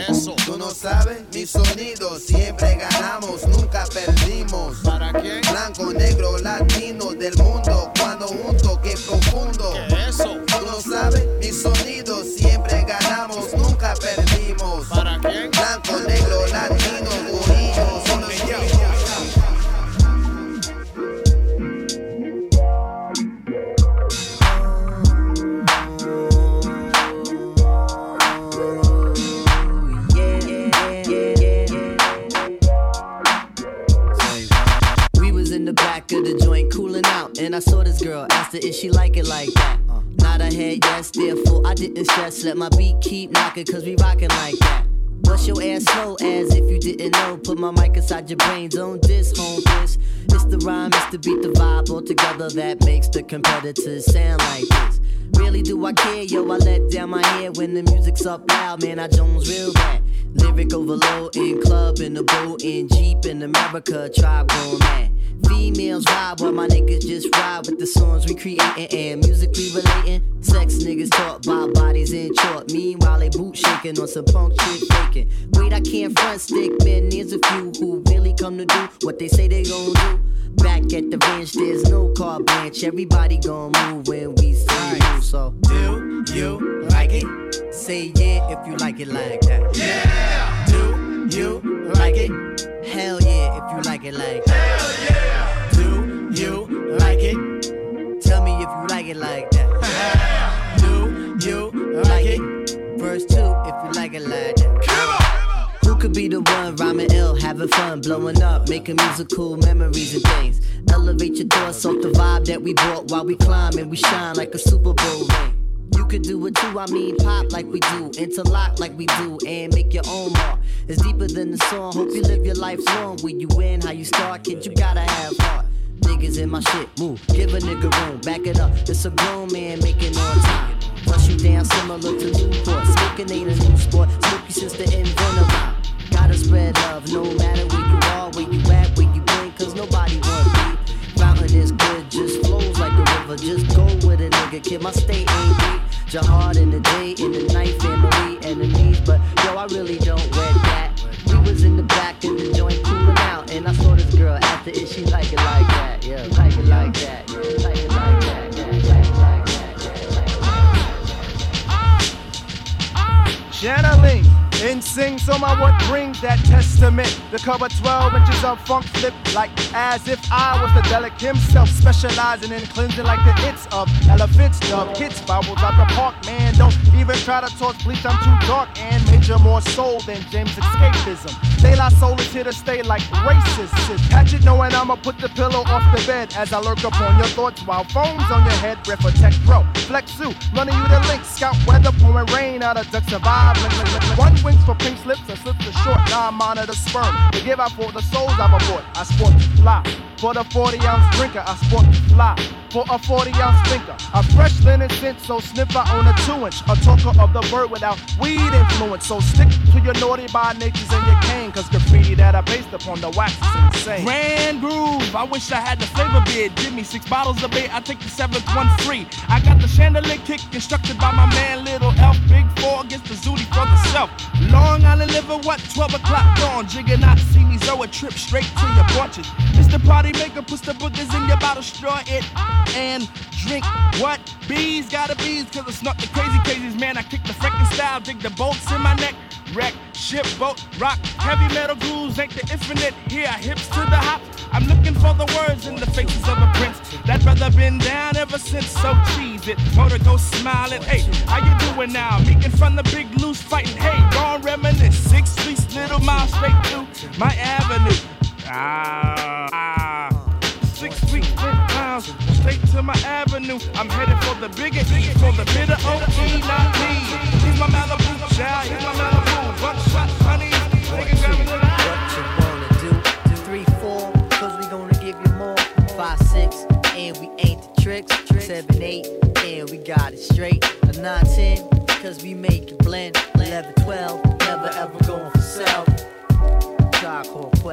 Tú no sabes mi sonido. Siempre ganamos, nunca perdimos. ¿Para qué? Blanco, negro, latino del mundo. Cuando junto, qué profundo. ¿Qué eso? Tú no sabes mi sonido. Siempre ganamos, nunca perdimos. ¿Para qué? Blanco, negro, latino, gorillo. Solo We was in the back of the joint cooling out, and I saw this girl. Asked her if she like it like that. Nod her head, yes, therefore I didn't stress. Let my beat keep knocking, cause we rockin' like that. Bust your ass slow as if you didn't know. Put my mic inside your brain, don't diss, home this. It's the rhyme, it's the beat, the vibe all together that makes the competitors sound like this. Really do I care, yo? I let down my hair when the music's up loud, man. I Jones real bad. Lyric overload in club, in the boat, in Jeep, in America, tribe going mad. Females vibe while my niggas just ride with the songs we creating and musically relating. Sex niggas talk about bodies in short. Meanwhile, they boot shaking on some punk shit faking. Wait, I can't front stick, man. There's a few who really come to do what they say they gon' do. Back at the bench, there's no car branch. Everybody gon' move when we say you. So, do you like it? Say yeah if you like it like that. Yeah! Do you like it? Hell yeah if you like it like that. Hell yeah! Do you like it? Tell me if you like it like that. Yeah. Do you like it? Verse 2 if you like it like that. Who could be the one rhyming ill, having fun, blowing up, making musical memories and things? Elevate your thoughts soak the vibe that we brought while we climb and we shine like a Super Bowl ring. You could do it too, I mean pop like we do, interlock like we do, and make your own mark. It's deeper than the song. Hope you live your life long. Where you win, how you start, kid, you gotta have heart. Niggas in my shit, move, give a nigga room, back it up. It's a grown man making on time. Bust you down similar to Newport. Smoking ain't a new sport. Smoky since the inventor. rhyme. Gotta spread love, no matter where you are, where you at, where you been, cause nobody want beef. Fountain is good, just flows like a river. Just go with a nigga, kid. My state ain't deep. Jihad in the day, in the night, family, enemies. But yo, I really don't read that. We was in the back the joint cooling out, and I saw this girl after it. She like it like that, yeah, like it like that, yeah, like it like that, yeah, like it like that. In sing so my what brings that testament. The cover 12 inches of funk flip, like as if I was the delic himself, specializing in cleansing like the hits of elephants, dub hits, bubbles out the park, man. Don't even try to talk bleach, I'm too dark and major more soul than James escapism. De Soul is here to stay like racist. It knowing I'ma put the pillow off the bed as I lurk upon your thoughts while phones on your head. Ref a Tech Pro, Flex Zoo, running you the link. Scout weather, pouring rain out of ducks survive. One for pink slips and slips are short. Ah. Now I monitor sperm. To ah. give out for the souls I've aboard. I sport fly. For the 40 ounce ah. drinker, I sport fly. For a 40 ounce thinker, a fresh linen scent, so sniff I own a two inch. A talker of the bird without weed influence. So stick to your naughty by natures and your cane, cause graffiti that I based upon the wax is insane. Grand groove, I wish I had the flavor bid. Give me six bottles of bait, I take the seventh one free. I got the chandelier kick constructed by my man Little Elf. Big four against the Zooty for the self. Long Island liver, what? 12 o'clock ah. dawn. Jigger not see me, so a trip straight to your ah. porches. Mr. Party Maker puts the boogers in your ah. bottle, straw it and drink what? Bees gotta bees, cause it's not the crazy crazies, man. I kick the freaking style, dig the bolts in my neck. Wreck, ship, boat, rock, heavy metal grooves, ain't the infinite. Here, hips to the hop. I'm looking for the words in the faces of a prince. That brother been down ever since, so cheese it. Motor go smiling, hey, how you doing now? Meeting from the big loose fighting, hey, gone reminisce. Six streets, little mile straight to my avenue. Ah. Six feet, ten pounds, straight to my avenue. I'm headed for the bigger for the bitter OE, not me. He's my Malibu what you, wanna do? Three, we gonna give you more. Five, six, and we ain't the tricks. Seven, eight, and we got it straight. We make it blend. Eleven, twelve, never ever going for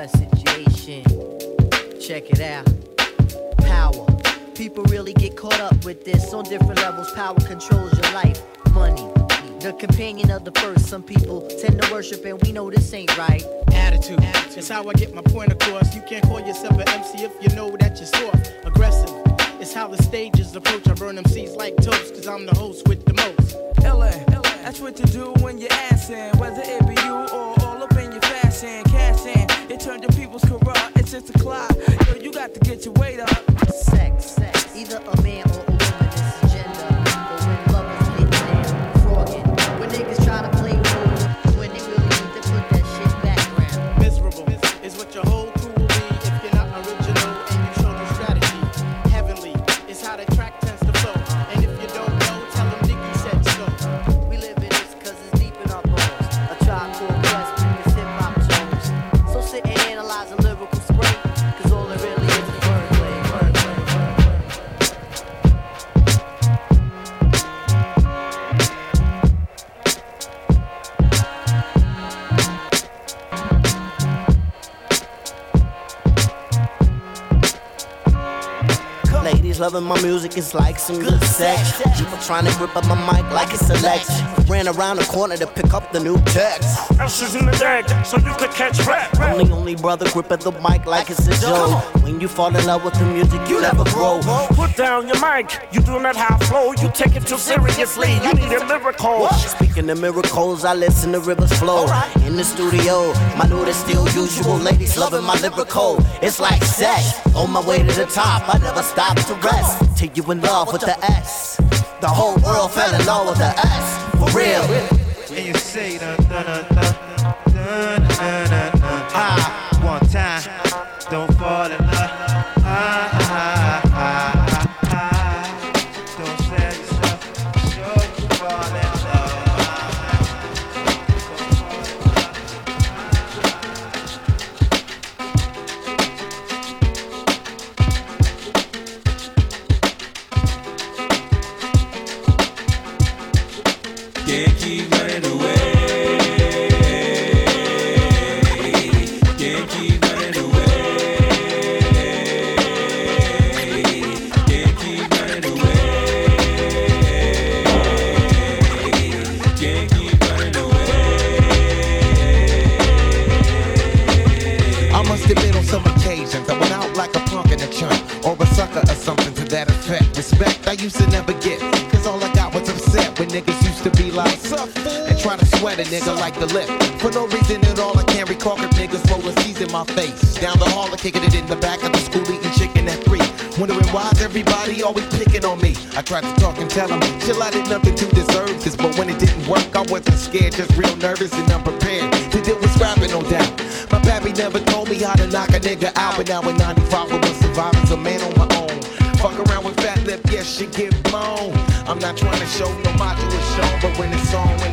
situation. Check it out. Power. People really get caught up with this on different levels. Power controls your life, money, the companion of the first. Some people tend to worship, and we know this ain't right. Attitude. It's how I get my point across. You can't call yourself an MC if you know that you're soft, aggressive. It's how the stages approach. I burn them seeds like toast, cause I'm the host with the most. LA, that's what you do when you're assing. Whether it be you or all up in your fashion, cash in. It turned your people's corrupt. It's just a clock. Yo, you got to get your weight up. Sex, sex. Either a man or a loving my music, it's like some good sex. People trying to grip up my mic like it's a Lex. Ran around the corner to pick up the new text. Ashes in the deck, so you could catch rap. I'm only brother gripping the mic like it's a joke. When you fall in love with the music, you never grow. Put down your mic, you do not have flow, you take it too seriously, you need a miracle. Speaking of miracles, I listen to rivers flow. In the studio, my mood is still usual. Ladies loving my lyrical. It's like sex. On my way to the top, I never stop to rest. Till you in love with the S. The whole world fell in love with the S real. And you say, na na na na. A nigga like the lip. For no reason at all, I can't recall if niggas rolling C's in my face. Down the hall, I kicking it in the back of the school eating chicken at three. Wondering why's everybody always picking on me. I tried to talk and tell them, chill, I did nothing to deserve this. But when it didn't work, I wasn't scared, just real nervous and unprepared. To deal with scrapping, no doubt. My pappy never told me how to knock a nigga out. But now in 95, I was surviving a man on my own. Fuck around with fat lip, yes, she get blown. I'm not trying to show no module is shown, but when it's on, when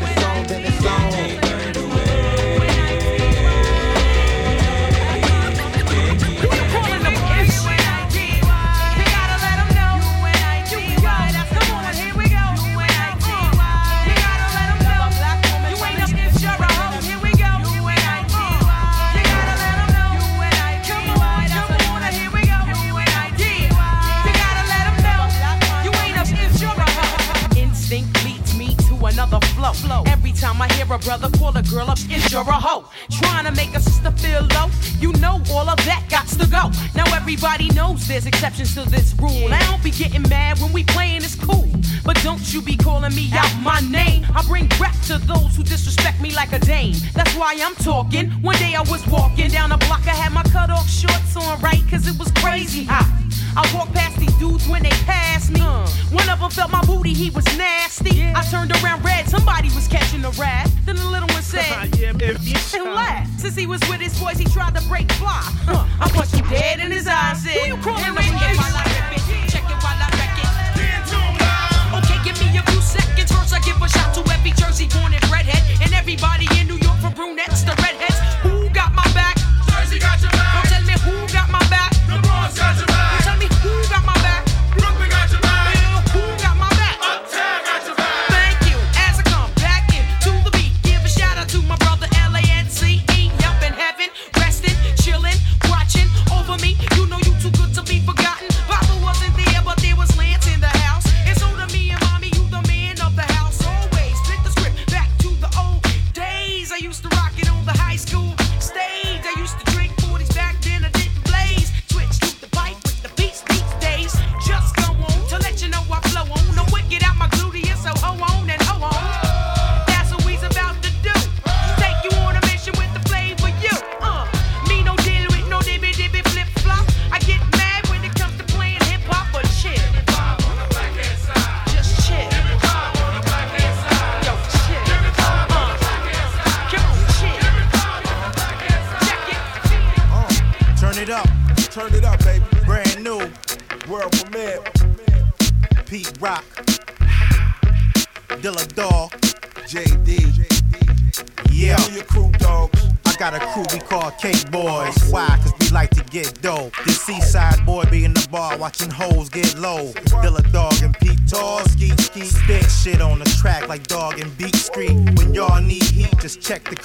go. Now everybody knows there's exceptions to this rule. I don't be getting mad when we playing, it's cool. But don't you be calling me out my name. I bring rap to those who disrespect me like a dame. That's why I'm talking. One day I was walking down a block, I had my cut off shorts on right, cause it was crazy hot. I walked past these dudes when they passed me. Uh. One of them felt my booty, he was nasty. I turned around red, somebody was catching a rat. Then the little one said, and laughed. Since he was with his boys, he tried to break fly. Huh. I punched him dead in his eyes. Said, Who you calling "Handle it while I rip it. Check it while I wreck it. Okay, give me a few seconds. First, I give a shot to every Jersey born and redhead. And everybody in New York from brunettes to redheads. Who got my back? Jersey got your back. Don't tell me who got my back. The Bronx got your back.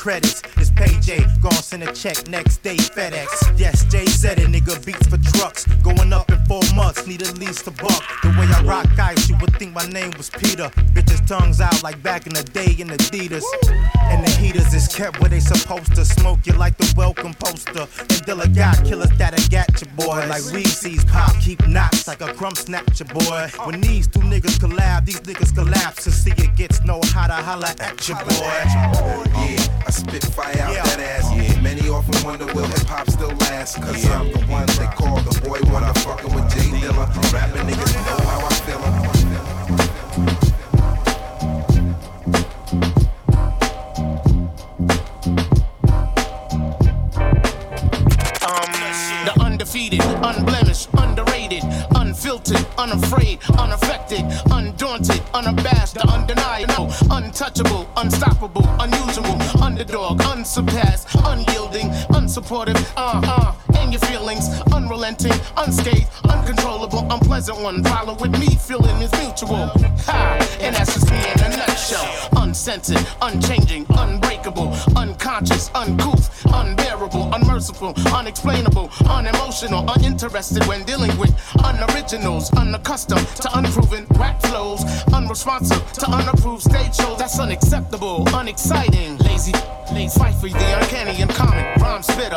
Credits. It's Payday, gon' send a check next day FedEx. Yes, Jay said it, nigga beats for trucks. Going up in four months, need at least a buck. The way I rock ice, you would think my name was Peter. Bitches tongues out like back in the day in Adidas. And the heaters is kept where they supposed to smoke you like the welcome poster. And Dilla got killers get you, boy. Like Reese's pop, keep knots like a crumb snatcher, boy. When these two niggas collab, these niggas collapse and see it gets no hotter, holla at you, boy. Yeah, I spit fire out that ass. Yeah. Many often wonder will hip hop still last. Cause I'm the one they call the boy when I'm fucking with J Dilla. Rapping niggas know unafraid, unaffected, undaunted, unabashed, the undeniable, untouchable, unstoppable, unusual, underdog, unsurpassed, unyielding, unsupportive, uh uh, and your feelings, unrelenting, unscathed, uncontrollable, unpleasant one. Follow with me, feeling is mutual. Ha! And that's just me in a nutshell. Uncensored, unchanging, unbreakable, unconscious, uncouth, unexplainable, unemotional, uninterested when dealing with unoriginals, unaccustomed to unproven whack flows, unresponsive to unapproved stage shows. That's unacceptable, unexciting, lazy, lazy, fight for the uncanny, uncommon, rhyme spitter.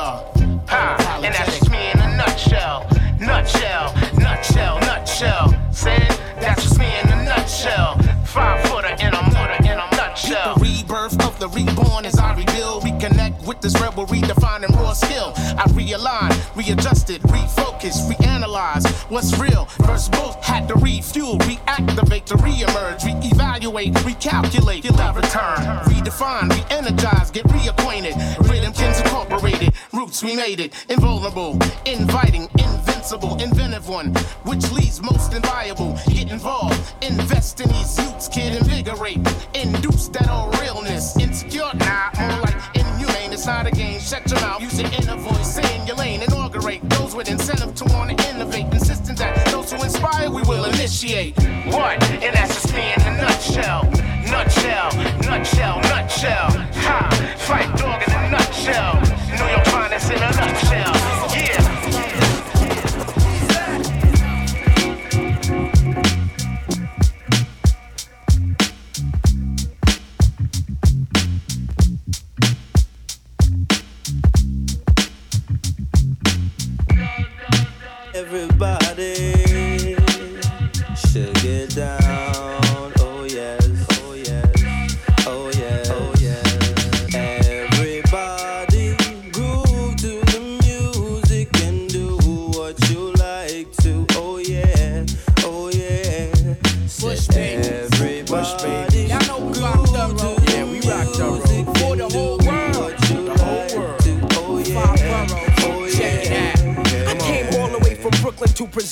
Ha! And that's just me in a nutshell, nutshell, nutshell, nutshell. Said that's just me in a nutshell. Five footer in a mortar in a nutshell. The rebirth of the reborn as I rebuild, reconnect with this rebel, redefining raw skill. I realign, readjusted, refocus, reanalyze what's real. First both had to refuel, reactivate to reemerge, reevaluate, recalculate, till I return, redefine, re-energize, get reacquainted. Rhythmkins incorporated, roots we made it, invulnerable, inviting, invincible, inventive one, which leads most inviable. Get involved, invest in these youths, kid, invigorate, induce that old realness. Insecure, nah, more like inhumane. It's not a. Shut your mouth, use your inner voice, stay in your lane, inaugurate those with incentive to want to innovate, insisting that those who inspire we will initiate. What? And that's just me in a nutshell. Nutshell, nutshell, nutshell. Ha! Fight dog in a nutshell.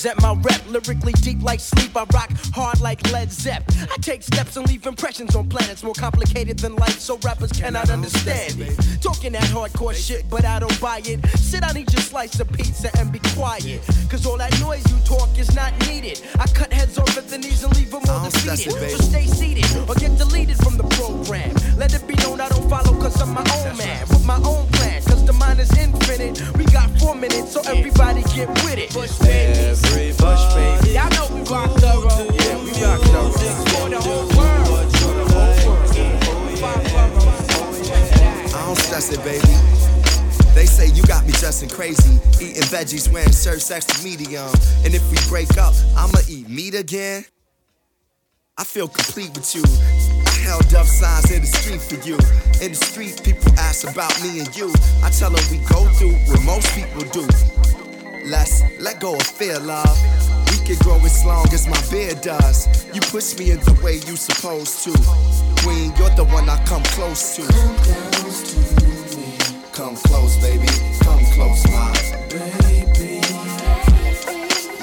Brooklyn to present my rep. Lyrically deep like sleep, I rock hard like Led Zepp. I take steps and leave impressions on planets more complicated than life, so rappers cannot understand it. Talking that hardcore shit, but I don't buy it. Sit down, eat your slice of pizza and be quiet. Cause all that noise you talk is not needed. I cut heads off at the knees and leave them all defeated. So stay seated or get deleted from the program. Let it be known I don't follow cause I'm my own man. With my own plan, cause the mind is infinite. We got four minutes, so everybody get with it. Bush baby. Bush Y'all know we rock thorough. Yeah, we rock thorough. For the whole world. The whole world. Five boroughs. I don't stress it, baby. They say you got me dressing crazy, eating veggies, wearing shirts extra medium. And if we break up, I'ma eat meat again. I feel complete with you. I held up signs in the street for you. In the street, people ask about me and you. I tell them we go through what most people do. Let's let go of fear, love can grow as long as my beard does. You push me in the way you supposed to. Queen, you're the one I come close to. Come close, to me. Come close baby. Come close, my baby.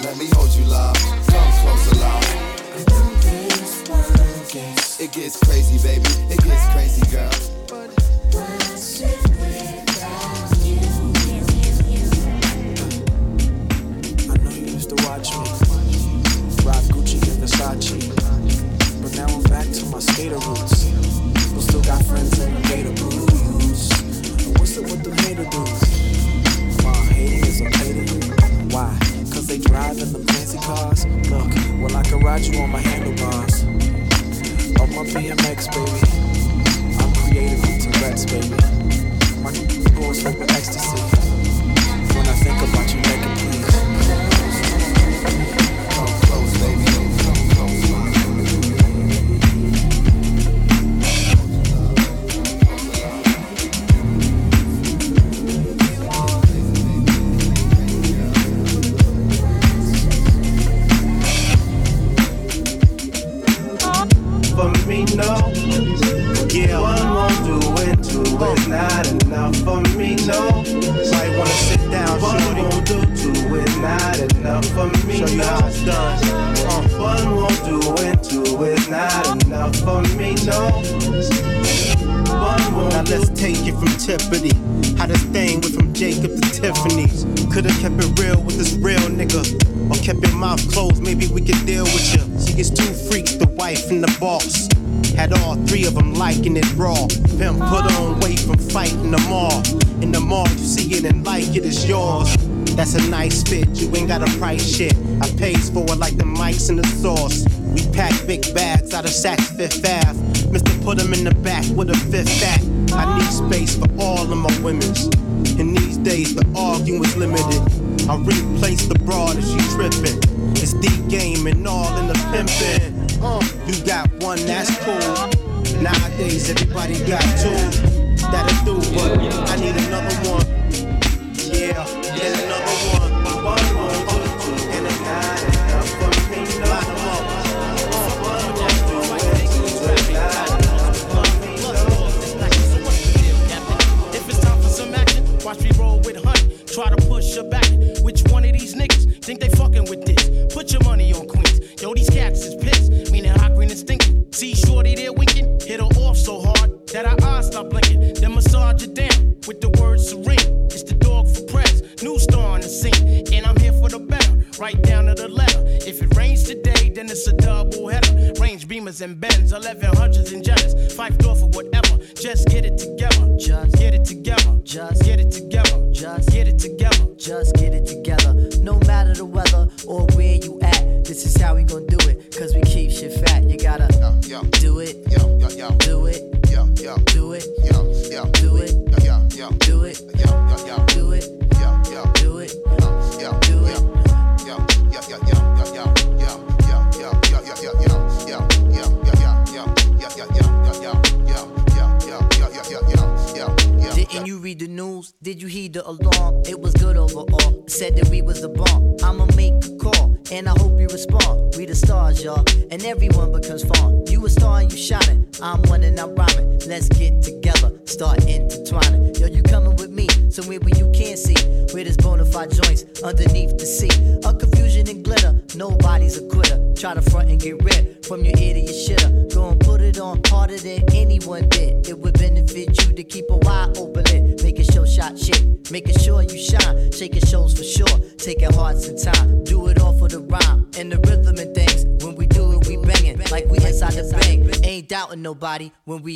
Let me hold you, love. Come close, love. It gets crazy, baby. It gets crazy, girl. Once you used to watch me. Versace, but now I'm back to my skater roots. But still got friends in the gator blues. What's it with the hater dudes? My hating is okay to you. Why? Cause they drive in them fancy cars. Look, well I can ride you on my handlebars. On my BMX, baby. I'm creative with Tourette's, baby. My smoke with ecstasy. When I think about you, this real nigga. Or kept your mouth closed, maybe we could deal with you. She gets two freaks, the wife and the boss. Had all three of them liking it raw. Pimp put on weight from fighting them all. In the mall, you see it and like it is yours. That's a nice fit, you ain't got a price shit. I pays for it like the mics and the sauce. We pack big bags out of Saks Fifth Ave. Mister put 'em in the back with a fifth back. I need space for all of my women's. In these days, the arguing's limited. I replace the broad if she trippin'. It's the game and all in the pimpin'. Uh, you got one, that's cool. Nowadays, everybody got two. That'll do, but I need another one. And bends, 1100s and jetters. Five door for whatever. Just get it together. Just get it together. Just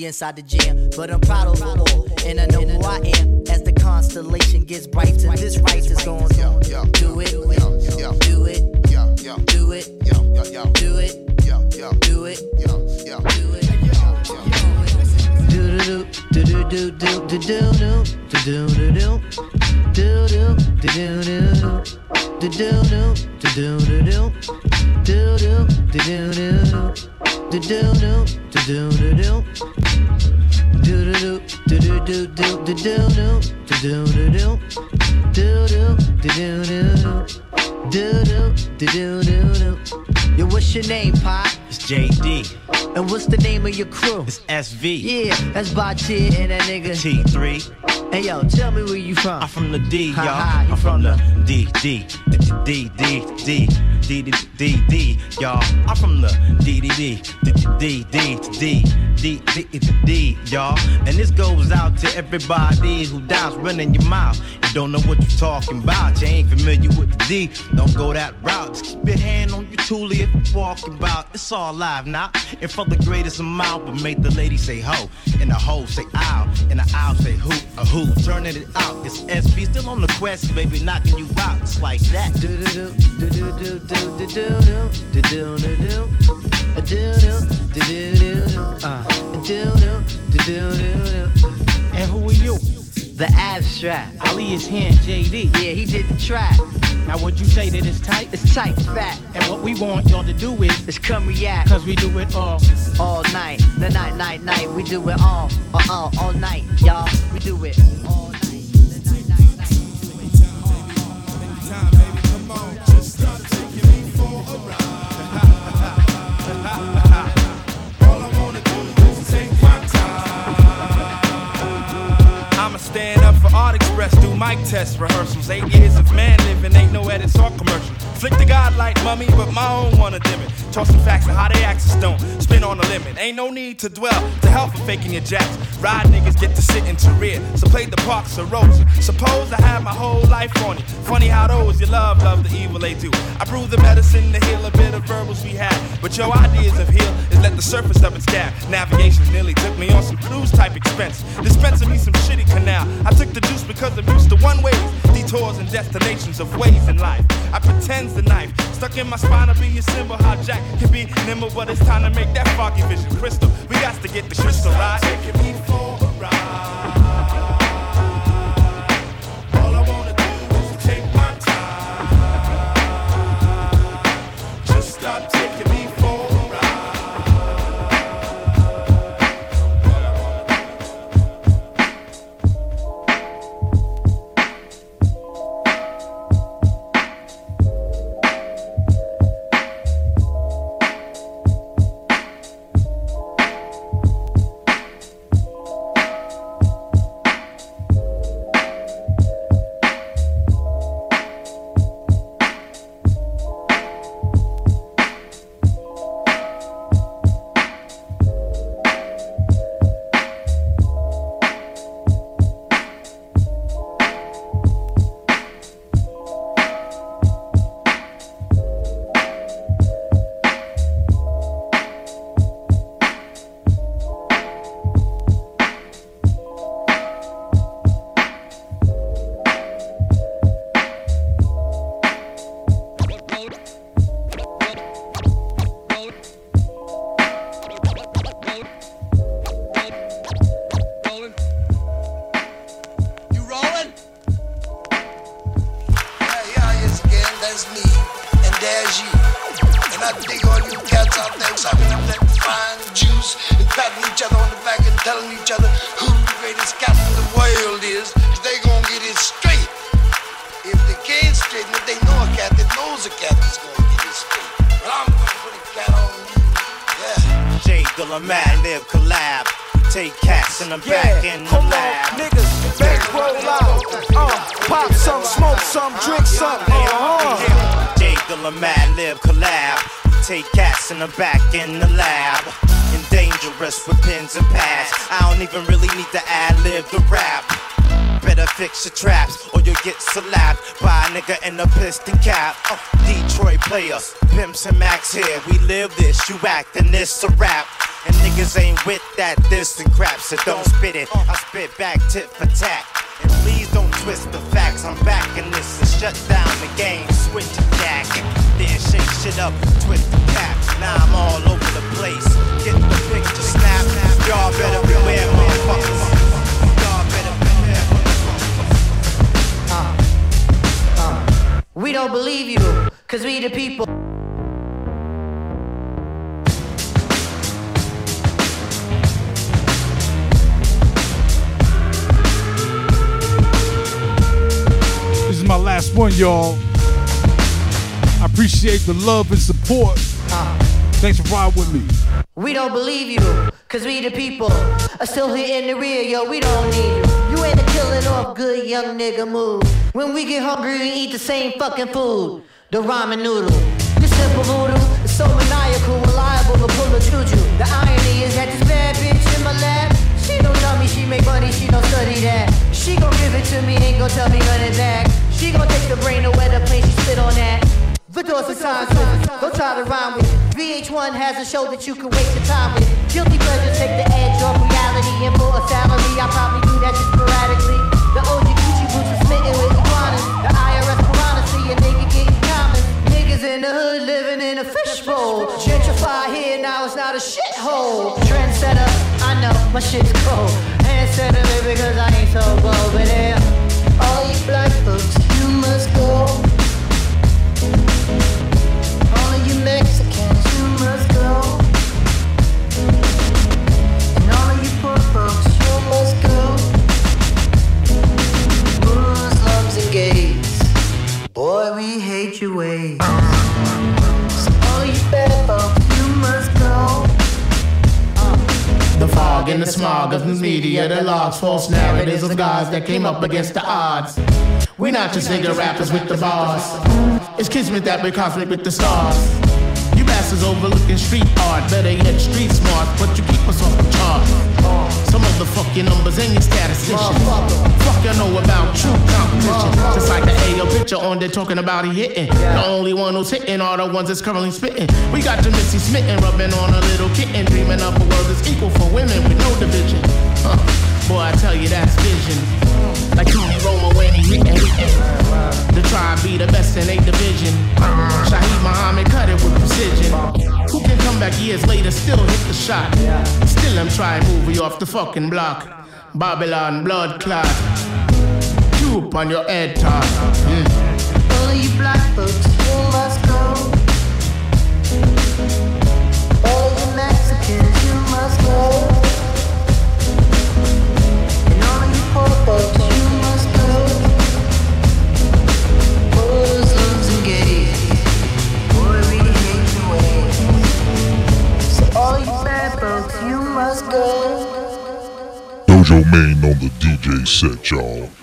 inside the jam. But I'm proud of all, and I know who I am. As the constellation gets brighter, this And what's the name of your crew? It's SV. Yeah, that's Bachi and that nigga T3. Hey yo, tell me where you from. I'm from the D, y'all. I'm from the D, D, D, D, D, D. D D D y'all. I'm from the D D D D D D D D D y'all. And this goes out to everybody who dies running your mouth. You don't know what you're talking about. You ain't familiar with the D. Don't go that route. Just keep your hand on your toolie if you're walking about. It's all live now. And for the greatest amount, but make the lady say ho. And the ho say ow. And the ow say hoot, a hoot. Turning it out. It's SV still on the quest, baby, knocking you out. It's like that. Do do do do do do and who are you? The abstract. Ali is here, JD. Yeah, he did the track. Now would you say that it's tight? It's tight, fat. And what we want y'all to do is is come react. Cause we do it all all night. The night, night, night. We do it all, uh-uh, all night, y'all. We do it all night. I'ma stand up for Art Express, do mic test rehearsals. Eight years of man living, ain't no edits or commercial. Flick the godlight mummy, but my own wanna dim it. Toss some facts and how they axes don't spin on the limit. Ain't no need to dwell to help for faking your jacks. Ride niggas get to sit into rear, so play the parks of Rosa. Suppose I had my whole life on you. Funny how those you love, love the evil they do. I brew the medicine to heal a bit of verbals we had. But your ideas of heal is let the surface of it scab. Navigation nearly took me on some cruise type expense. Dispensing me some shitty canal. I took the juice because I'm used to one ways, detours and destinations of ways in life. I pretend's the knife stuck in my spine to be a symbol. How Jack can be nimble, but it's time to make that foggy vision crystal. We got to get the crystal right. Taking me for pop some, smoke some, drink some. Uh-huh. J. Dilla Madlib collab. Take cats in the back in the lab. And dangerous with pens and pads. I don't even really need to ad lib the rap. Better fix your traps or you'll get slapped by a nigga in a piston cap. Uh, Detroit player, pimps and max here. We live this, you act, actin' this a rap. And niggas ain't with that and crap, so don't spit it. I spit back tit for tat. Please don't twist the facts. I'm back in this and shut down the game. Switch the jack. Then shake shit up, twist the cap. Now I'm all over the place. Get the picture, snap. Y'all better beware, motherfuckers. Y'all. Uh, uh. We don't believe you, cause we the people. My last one, y'all. I appreciate the love and support. Thanks for riding with me. We don't believe you, cause we the people are still here in the rear, yo, we don't need you. You ain't a killing off good young nigga move. When we get hungry, we eat the same fucking food, the ramen noodle. This simple voodoo. It's so maniacal, reliable to pull a juju. The irony is that this bad bitch in my lap, she don't tell me she make money, she don't study that. She gon' give it to me, ain't gon' tell me run it back. She gon' take the brain to the plane she spit on that. The doors of time don't try to rhyme with. VH1 has a show that you can waste your time with. Guilty pleasures take the edge off reality, and for a salary, I probably do that just sporadically. The OG Gucci boots are smitten with iguanas. The IRS piranha see a nigga getting common. Niggas in the hood living in a fishbowl. Gentrify here, now it's not a shithole. Trendsetter, I know my shit's cold. Handsetter, because I ain't so bold. But yeah, go. The fog and the smog of news media that logs false narratives of gods that came up against the odds. We're not just nigga rappers with the bars. It's kismet that we're cosmic with the stars. You bastards overlooking street art, better yet street smart, but you keep us off the chart. Some of the fucking numbers and your statisticians. Fuck you know about true competition. Just like the AO picture on there talking about he hitting. The only one who's hitting are the ones that's currently spitting. We got your Missy smitten, rubbing on a little kitten, dreaming up a world that's equal for women with no division. Huh. Boy, I tell you that's vision. Like Tony Roma when he hitting. The tribe be the best in a division. Shaheed Muhammad cut it with precision. Who can come back years later, still hit the shot? Still I'm trying to move you off the fucking block. Babylon blood clot. Droop on your head top. Mm. All of you black folks, folks, you must go. Dojo Main on the DJ set, y'all.